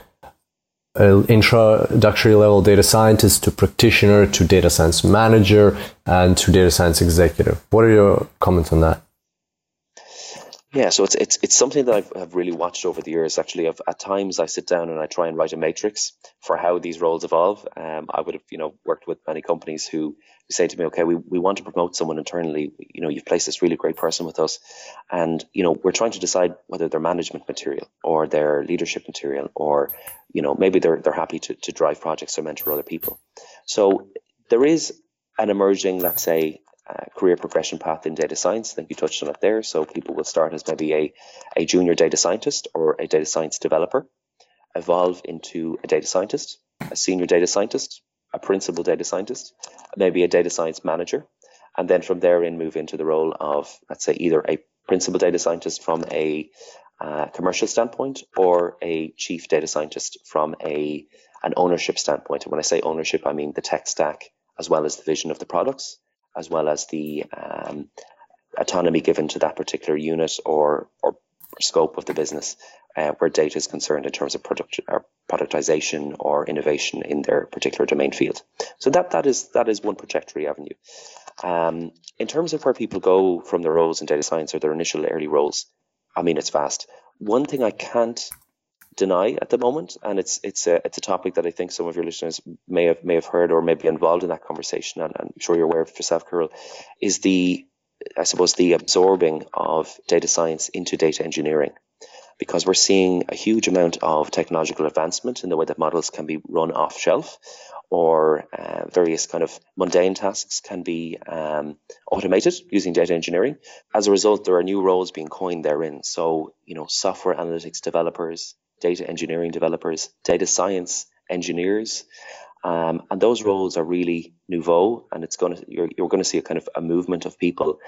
Speaker 1: Uh, introductory level data scientist to practitioner to data science manager and to data science executive. What are your comments on that?
Speaker 2: Yeah, so it's it's it's something that I've, I've really watched over the years. Actually, I've, at times I sit down and I try and write a matrix for how these roles evolve. Um, I would have you know worked with many companies who, who say to me, okay, we, we want to promote someone internally. You know, you've placed this really great person with us, and you know we're trying to decide whether they're management material or they're leadership material, or you know maybe they're they're happy to to drive projects or mentor other people. So there is an emerging, let's say, uh, career progression path in data science. I think you touched on it there. So people will start as maybe a, a junior data scientist or a data science developer, evolve into a data scientist, a senior data scientist, a principal data scientist, maybe a data science manager, and then from there in move into the role of, let's say, either a principal data scientist from a uh, commercial standpoint or a chief data scientist from a an ownership standpoint. And when I say ownership, I mean the tech stack as well as the vision of the products, as well as the um, autonomy given to that particular unit or, or scope of the business uh, where data is concerned in terms of product or productization or innovation in their particular domain field. So that that is that is one trajectory avenue. Um, in terms of where people go from their roles in data science or their initial early roles, I mean it's vast. One thing I can't deny at the moment, and it's it's a it's a topic that I think some of your listeners may have may have heard or may be involved in that conversation, and, I'm sure you're aware of yourself, Kirill, is the I suppose the absorbing of data science into data engineering because we're seeing a huge amount of technological advancement in the way that models can be run off shelf or uh, various kind of mundane tasks can be um, automated using data engineering. As a result, there are new roles being coined therein. So, you know, software analytics developers, data engineering developers, data science engineers, um, and those roles are really nouveau, and it's going to you're, you're going to see a kind of a movement of people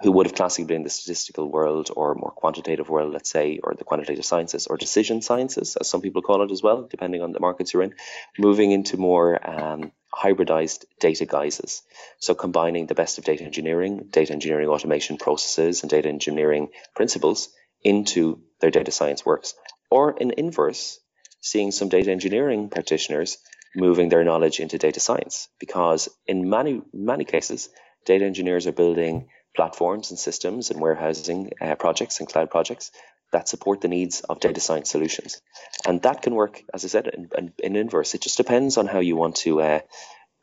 Speaker 2: who would have classically been in the statistical world or more quantitative world, let's say, or the quantitative sciences or decision sciences, as some people call it as well, depending on the markets you're in, moving into more um, hybridized data guises. So combining the best of data engineering, data engineering automation processes, and data engineering principles into their data science works. Or in inverse, seeing some data engineering practitioners moving their knowledge into data science, because in many, many cases, data engineers are building platforms and systems and warehousing uh, projects and cloud projects that support the needs of data science solutions. And that can work, as I said, in, in, in inverse. It just depends on how you want to, uh,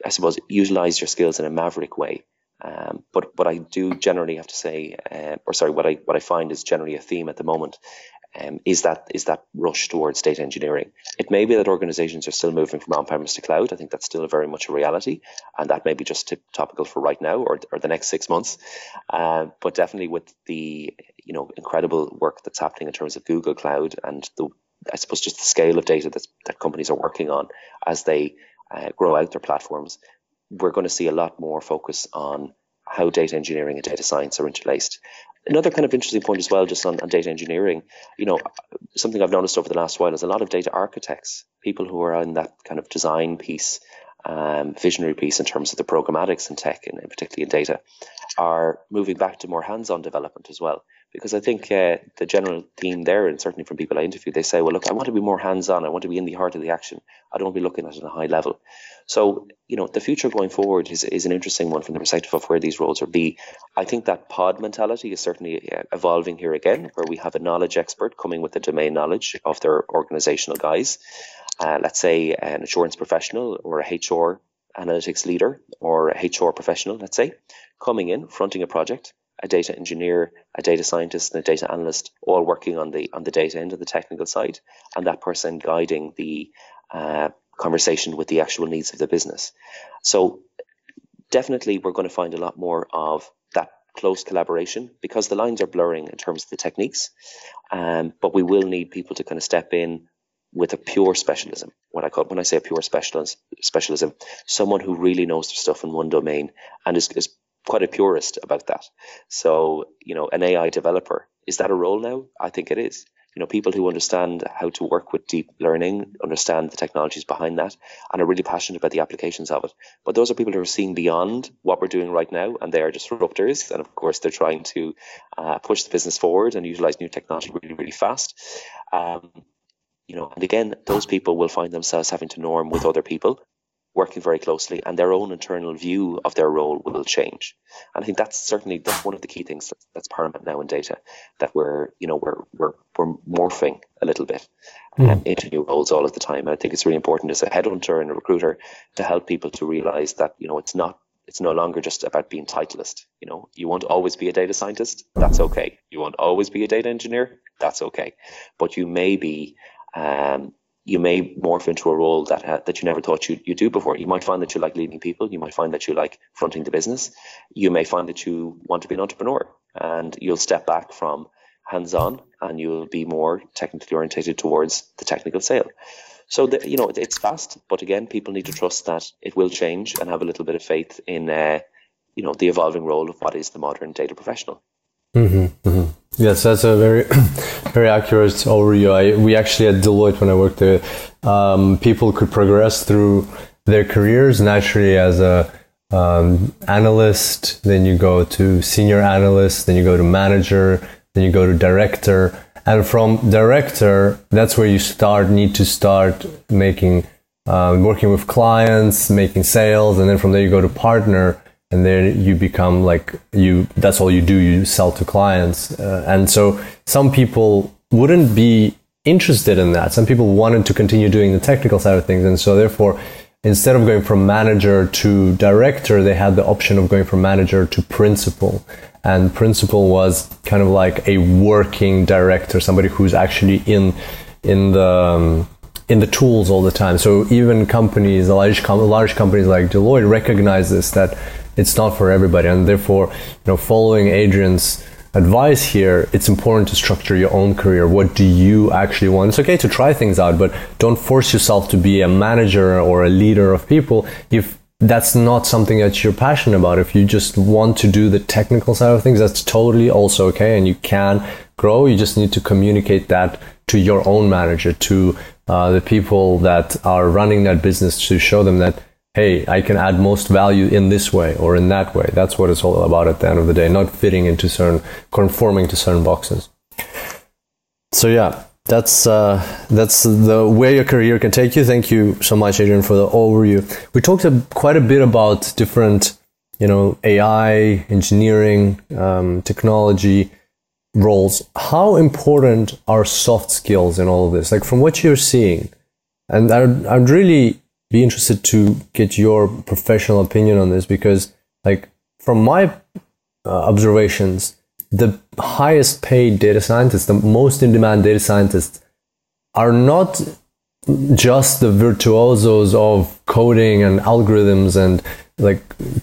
Speaker 2: I suppose, utilize your skills in a maverick way. Um, but what I do generally have to say, uh, or sorry, what I what I find is generally a theme at the moment um, is that is that rush towards data engineering. It may be that organizations are still moving from on-premise to cloud. I think that's still very much a reality, and that may be just topical for right now or, or the next six months. Uh, but definitely with the you know incredible work that's happening in terms of Google Cloud and the I suppose just the scale of data that that companies are working on as they uh, grow out their platforms, we're going to see a lot more focus on how data engineering and data science are interlaced. Another kind of interesting point as well, just on, on, data engineering, you know, something I've noticed over the last while is a lot of data architects, people who are in that kind of design piece, um, visionary piece in terms of the programmatics and tech, and, and particularly in data, are moving back to more hands-on development as well because I think uh, the general theme there, and certainly from people I interview, they say, well, look, I want to be more hands on. I want to be in the heart of the action. I don't want to be looking at it at a high level. So, you know, the future going forward is, is an interesting one from the perspective of where these roles will be. I think that pod mentality is certainly uh, evolving here again, where we have a knowledge expert coming with the domain knowledge of their organizational guise. Uh, let's say an assurance professional or a HR analytics leader or a HR professional, let's say, coming in, fronting a project a data engineer, a data scientist, and a data analyst, all working on the on the data end of the technical side, and that person guiding the uh, conversation with the actual needs of the business. So definitely, we're going to find a lot more of that close collaboration because the lines are blurring in terms of the techniques. Um, but we will need people to kind of step in with a pure specialism. What I call when I say a pure specialism, specialism, someone who really knows their stuff in one domain and is, is quite a purist about that. So, you know, an AI developer, is that a role now? I think it is. You know, people who understand how to work with deep learning, understand the technologies behind that, and are really passionate about the applications of it. But those are people who are seeing beyond what we're doing right now, and they are disruptors. And of course, they're trying to uh, push the business forward and utilize new technology really, really fast. Um, you know, and again, those people will find themselves having to norm with other people working very closely and their own internal view of their role will change. And I think that's certainly that's one of the key things that's, that's paramount now in data that we're you know we're we're, we're morphing a little bit mm. um, into new roles all of the time. And I think it's really important as a headhunter and a recruiter to help people to realize that you know it's not it's no longer just about being titleist. You know, you won't always be a data scientist. That's okay. You won't always be a data engineer. That's okay. But you may be um, you may morph into a role that that you never thought you you do before. You might find that you like leading people. You might find that you like fronting the business. You may find that you want to be an entrepreneur, and you'll step back from hands-on and you'll be more technically orientated towards the technical sale. So the, you know it's fast, but again, people need to trust that it will change and have a little bit of faith in uh, you know the evolving role of what is the modern data professional.
Speaker 1: Mm-hmm, mm-hmm. Yes, that's a very, very accurate overview. I, we actually at Deloitte, when I worked there, um, people could progress through their careers naturally as a um, analyst, then you go to senior analyst, then you go to manager, then you go to director, and from director, that's where you start need to start making, uh, working with clients, making sales, and then from there you go to partner, and then you become like you that's all you do you sell to clients uh, and so some people wouldn't be interested in that some people wanted to continue doing the technical side of things and so therefore instead of going from manager to director they had the option of going from manager to principal and principal was kind of like a working director somebody who's actually in in the um, in the tools all the time. So even companies, large, large companies like Deloitte recognize this that it's not for everybody. And therefore you know following adrian's advice here it's important to structure your own career. What do you actually want? It's okay to try things out but don't force yourself to be a manager or a leader of people if that's not something that you're passionate about. If you just want to do the technical side of things that's totally also okay and you can grow. You just need to communicate that to your own manager to uh, the people that are running that business to show them that hey, I can add most value in this way or in that way. That's what it's all about at the end of the day, not fitting into certain, conforming to certain boxes. So yeah, that's uh, that's the way your career can take you. Thank you so much, Adrian, for the overview. We talked a, quite a bit about different, you know, AI, engineering, um, technology roles. How important are soft skills in all of this? Like from what you're seeing, and I'd, I'd really be interested to get your professional opinion on this because, like, from my uh, observations, the highest paid data scientists, the most in demand data scientists, are not just the virtuosos of coding and algorithms and like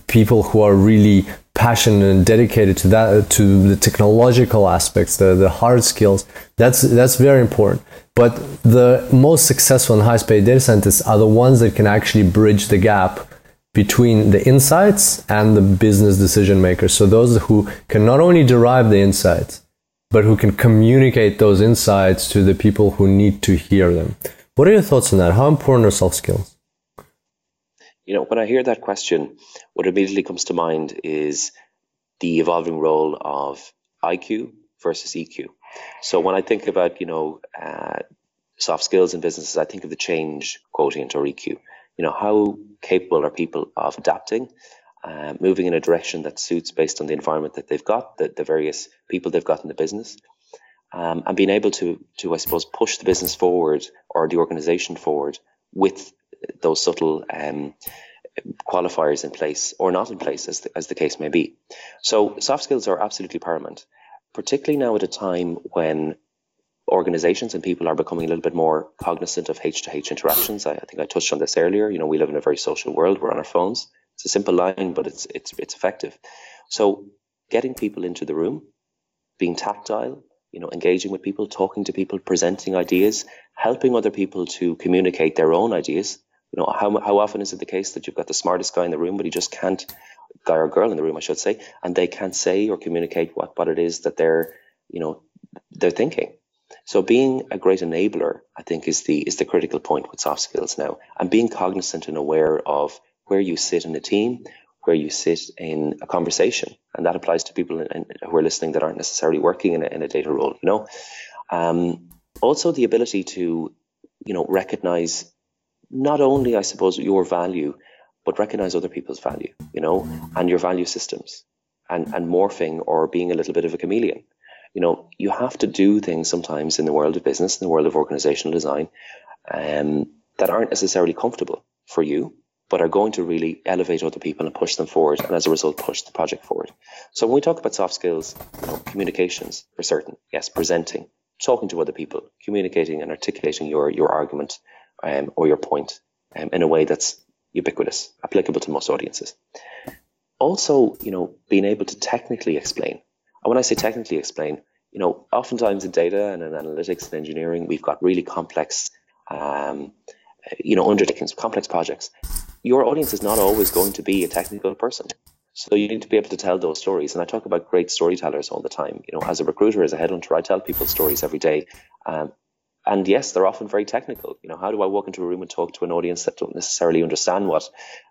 Speaker 1: people who are really passionate and dedicated to that to the technological aspects the, the hard skills that's that's very important but the most successful and highest paid data scientists are the ones that can actually bridge the gap between the insights and the business decision makers. So those who can not only derive the insights, but who can communicate those insights to the people who need to hear them. What are your thoughts on that? How important are soft skills?
Speaker 2: You know, when I hear that question, what immediately comes to mind is the evolving role of IQ versus EQ. So when I think about, you know, uh, soft skills in businesses, I think of the change quotient or EQ. You know, how capable are people of adapting, uh, moving in a direction that suits based on the environment that they've got, the, the various people they've got in the business, um, and being able to, to I suppose, push the business forward or the organization forward with those subtle um, qualifiers in place or not in place, as the, as the case may be. So soft skills are absolutely paramount particularly now at a time when organizations and people are becoming a little bit more cognizant of H2H interactions. I, I, think I touched on this earlier. You know, we live in a very social world. We're on our phones. It's a simple line, but it's it's it's effective. So getting people into the room, being tactile, you know, engaging with people, talking to people, presenting ideas, helping other people to communicate their own ideas. You know, how how often is it the case that you've got the smartest guy in the room, but he just can't guy or girl in the room, I should say, and they can't say or communicate what, what it is that they're, you know, they're thinking. So being a great enabler, I think, is the is the critical point with soft skills now, and being cognizant and aware of where you sit in a team, where you sit in a conversation, and that applies to people in, in, who are listening that aren't necessarily working in a, in a data role. You know, um, also the ability to, you know, recognize not only, I suppose, your value, but recognize other people's value, you know, and your value systems and, and morphing or being a little bit of a chameleon. You know, you have to do things sometimes in the world of business, in the world of organizational design, um, that aren't necessarily comfortable for you, but are going to really elevate other people and push them forward, and as a result, push the project forward. So when we talk about soft skills, you know, communications for certain, yes, presenting, talking to other people, communicating and articulating your your argument um, or your point um, in a way that's ubiquitous, applicable to most audiences. Also, you know, being able to technically explain. And when I say technically explain, you know, oftentimes in data and in analytics and engineering, we've got really complex, um, you know, undertakings, complex projects. Your audience is not always going to be a technical person. So you need to be able to tell those stories. And I talk about great storytellers all the time. You know, as a recruiter, as a headhunter, I tell people stories every day. Um, and yes, they're often very technical. You know, how do I walk into a room and talk to an audience that don't necessarily understand what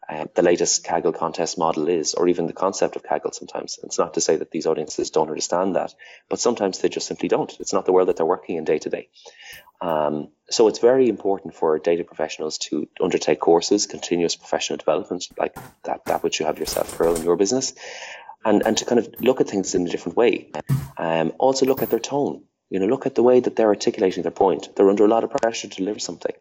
Speaker 2: uh, the latest Kaggle contest model is, or even the concept of Kaggle sometimes? It's not to say that these audiences don't understand that, but sometimes they just simply don't. It's not the world that they're working in day to day. So it's very important for data professionals to undertake courses, continuous professional development, like that, that which you have yourself, Kirill, in your business, and, and to kind of look at things in a different way. Um, also look at their tone you know, look at the way that they're articulating their point. They're under a lot of pressure to deliver something.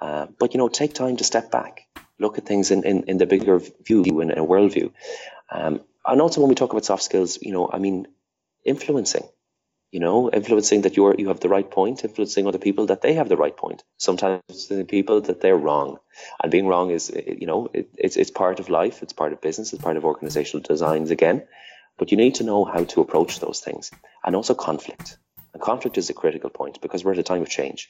Speaker 2: Uh, but, you know, take time to step back, look at things in, in, in the bigger view, in a worldview. Um, and also when we talk about soft skills, you know, I mean, influencing, you know, influencing that you're, you have the right point, influencing other people that they have the right point. Sometimes the people that they're wrong. And being wrong is, you know, it, it's, it's part of life. It's part of business. It's part of organizational designs again. But you need to know how to approach those things and also conflict and conflict is a critical point because we're at a time of change.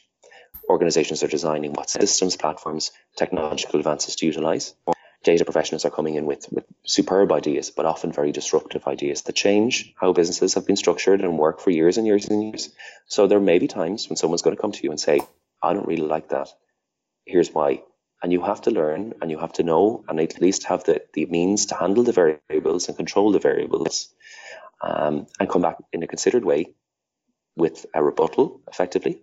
Speaker 2: Organizations are designing what systems, platforms, technological advances to utilize. Data professionals are coming in with, with superb ideas, but often very disruptive ideas that change how businesses have been structured and work for years and years and years. So there may be times when someone's going to come to you and say, I don't really like that. Here's why. And you have to learn and you have to know and at least have the, the means to handle the variables and control the variables um, and come back in a considered way with a rebuttal effectively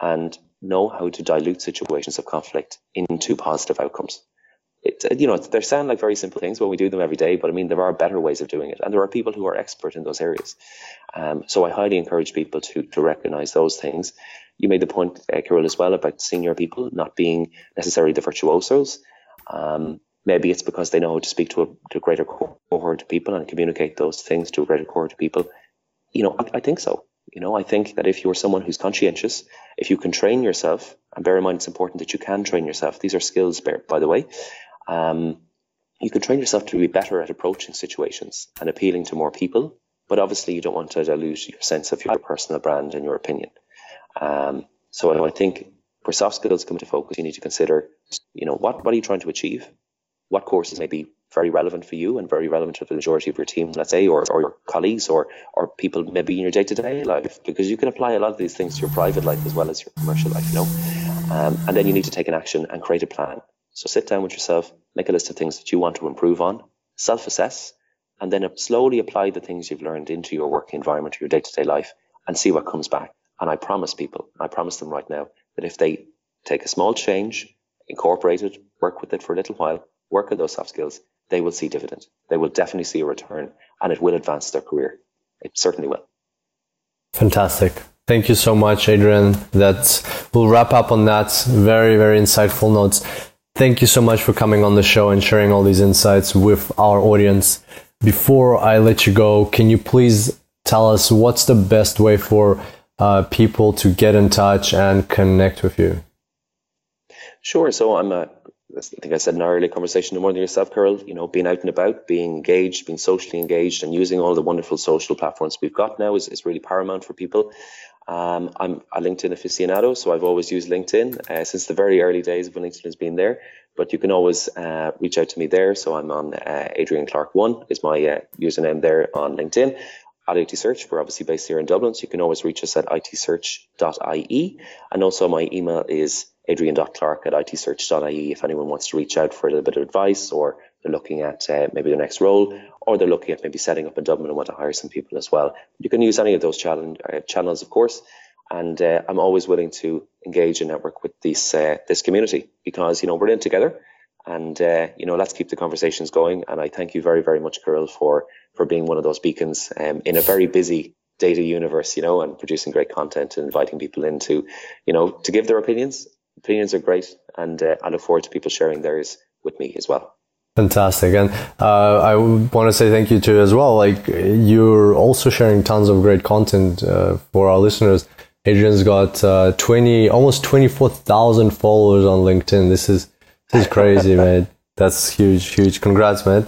Speaker 2: and know how to dilute situations of conflict into positive outcomes. It, you know, they sound like very simple things when we do them every day, but I mean, there are better ways of doing it. And there are people who are expert in those areas. Um, so I highly encourage people to, to recognize those things. You made the point, uh, Kirill, as well about senior people not being necessarily the virtuosos. Um, maybe it's because they know how to speak to a, to a greater cohort of people and communicate those things to a greater cohort of people. You know, I, I think so. You know, I think that if you're someone who's conscientious, if you can train yourself, and bear in mind it's important that you can train yourself. These are skills, by the way. Um, you can train yourself to be better at approaching situations and appealing to more people. But obviously, you don't want to dilute your sense of your personal brand and your opinion. Um, so I think where soft skills come into focus, you need to consider, you know, what, what are you trying to achieve? What courses may be very relevant for you and very relevant to the majority of your team, let's say, or, or your colleagues or, or people maybe in your day to day life, because you can apply a lot of these things to your private life as well as your commercial life, you know. Um, and then you need to take an action and create a plan. So sit down with yourself, make a list of things that you want to improve on, self assess, and then slowly apply the things you've learned into your working environment, your day to day life, and see what comes back. And I promise people, I promise them right now, that if they take a small change, incorporate it, work with it for a little while, work on those soft skills, they will see dividend. They will definitely see a return and it will advance their career. It certainly will.
Speaker 1: Fantastic. Thank you so much, Adrian. That we'll wrap up on that very, very insightful notes. Thank you so much for coming on the show and sharing all these insights with our audience. Before I let you go, can you please tell us what's the best way for uh, people to get in touch and connect with you?
Speaker 2: Sure. So I'm a I think I said in our earlier conversation, no more than yourself, Kirill, you know, being out and about, being engaged, being socially engaged, and using all the wonderful social platforms we've got now is, is really paramount for people. Um, I'm a LinkedIn aficionado, so I've always used LinkedIn uh, since the very early days when LinkedIn has been there. But you can always uh, reach out to me there. So I'm on uh, Adrian Clark One is my uh, username there on LinkedIn. At IT Search, we're obviously based here in Dublin, so you can always reach us at itsearch.ie. And also my email is adrian.clark at itsearch.ie if anyone wants to reach out for a little bit of advice or they're looking at uh, maybe their next role or they're looking at maybe setting up in Dublin and want to hire some people as well. You can use any of those uh, channels, of course. And uh, I'm always willing to engage and network with this uh, this community because you know we're in together, and uh, you know let's keep the conversations going. And I thank you very very much, Kirill, for for being one of those beacons um, in a very busy data universe, you know, and producing great content and inviting people in to, you know, to give their opinions opinions are great, and uh, I look forward to people sharing theirs with me as well.
Speaker 1: Fantastic, and uh, I want to say thank you to you as well. Like you're also sharing tons of great content uh, for our listeners. Adrian's got uh, twenty, almost twenty four thousand followers on LinkedIn. This is this is crazy, man. That's huge, huge. Congrats, man.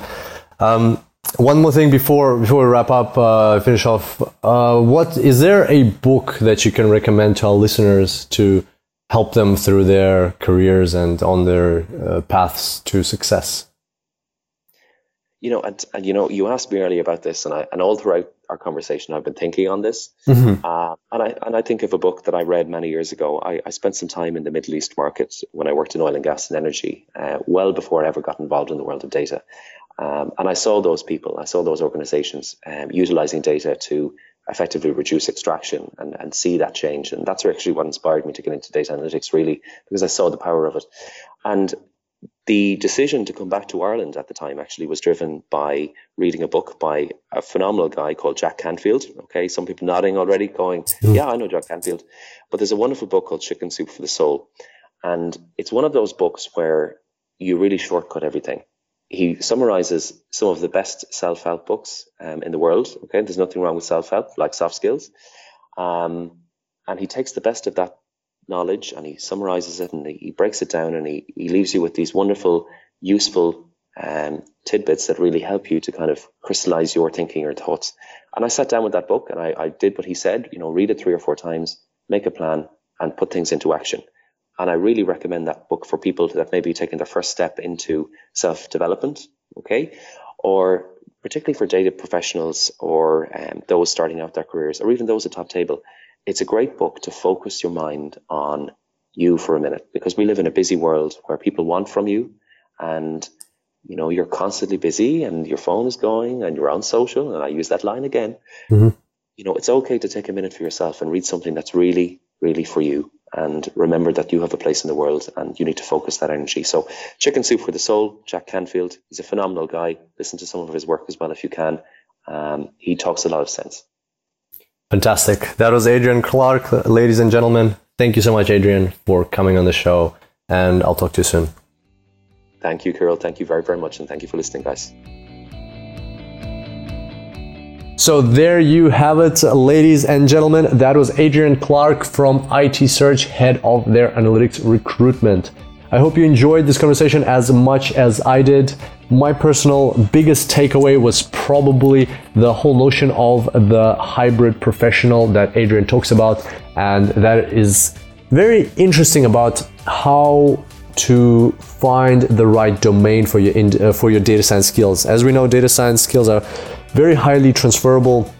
Speaker 1: Um, one more thing before before we wrap up, uh, finish off. Uh, what is there a book that you can recommend to our listeners to help them through their careers and on their uh, paths to success?
Speaker 2: You know, and, and you know, you asked me earlier about this, and I and all throughout our conversation, I've been thinking on this. Mm-hmm. Uh, and I and I think of a book that I read many years ago. I, I spent some time in the Middle East market when I worked in oil and gas and energy, uh, well before I ever got involved in the world of data. Um, and I saw those people, I saw those organizations um, utilizing data to effectively reduce extraction and, and see that change. And that's actually what inspired me to get into data analytics, really, because I saw the power of it. And the decision to come back to Ireland at the time actually was driven by reading a book by a phenomenal guy called Jack Canfield. Okay, some people nodding already, going, "Yeah, I know Jack Canfield." But there's a wonderful book called Chicken Soup for the Soul, and it's one of those books where you really shortcut everything. He summarizes some of the best self-help books um, in the world. Okay, there's nothing wrong with self-help, like soft skills, um, and he takes the best of that knowledge and he summarizes it and he breaks it down and he, he leaves you with these wonderful, useful um, tidbits that really help you to kind of crystallize your thinking or thoughts. And I sat down with that book and I, I did what he said, you know, read it three or four times, make a plan and put things into action. And I really recommend that book for people that may be taking their first step into self development. Okay. Or particularly for data professionals or um, those starting out their careers or even those at top table it's a great book to focus your mind on you for a minute because we live in a busy world where people want from you and you know you're constantly busy and your phone is going and you're on social and i use that line again. Mm-hmm. you know it's okay to take a minute for yourself and read something that's really really for you and remember that you have a place in the world and you need to focus that energy. So chicken soup for the soul jack canfield he's a phenomenal guy. Listen to some of his work as well if you can. Um, he talks a lot of sense
Speaker 1: Fantastic. That was Adrian Clark, ladies and gentlemen. Thank you so much, Adrian, for coming on the show, and I'll talk to you soon.
Speaker 2: Thank you, Kirill. Thank you very, very much, and thank you for listening, guys.
Speaker 1: So there you have it, ladies and gentlemen. That was Adrian Clark from IT Search, head of their analytics recruitment. I hope you enjoyed this conversation as much as I did. My personal biggest takeaway was probably the whole notion of the hybrid professional that Adrian talks about, and that is very interesting about how to find the right domain for your uh, for your data science skills. As we know, data science skills are very highly transferable,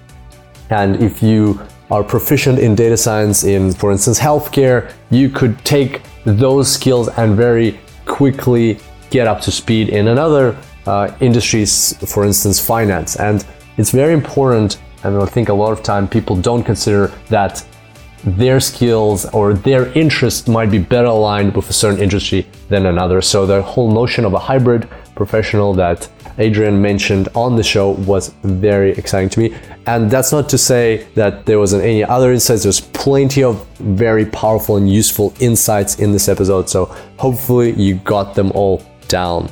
Speaker 1: and if you are proficient in data science in, for instance, healthcare, you could take those skills and very quickly get up to speed in another uh, industries, for instance, finance. And it's very important, and I think a lot of time people don't consider that their skills or their interest might be better aligned with a certain industry than another. So the whole notion of a hybrid professional that Adrian mentioned on the show was very exciting to me. And that's not to say that there wasn't any other insights. There's plenty of very powerful and useful insights in this episode. So hopefully you got them all down.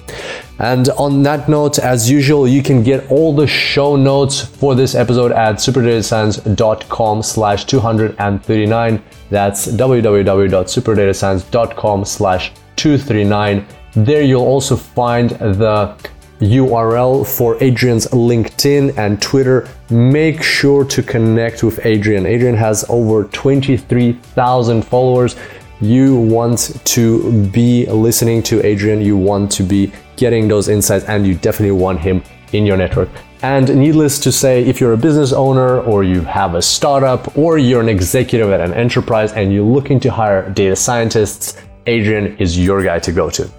Speaker 1: And on that note, as usual, you can get all the show notes for this episode at superdatascience.com slash 239. That's www.superdatascience.com slash 239. There you'll also find the URL for Adrian's LinkedIn and Twitter. Make sure to connect with Adrian. Adrian has over 23,000 followers. You want to be listening to Adrian, you want to be getting those insights, and you definitely want him in your network. And needless to say, if you're a business owner or you have a startup or you're an executive at an enterprise and you're looking to hire data scientists, Adrian is your guy to go to.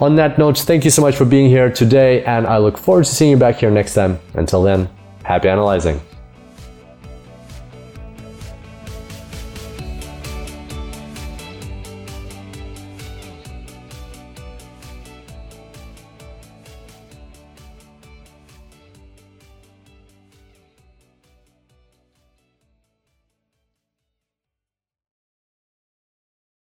Speaker 1: On that note, thank you so much for being here today, and I look forward to seeing you back here next time. Until then, happy analyzing.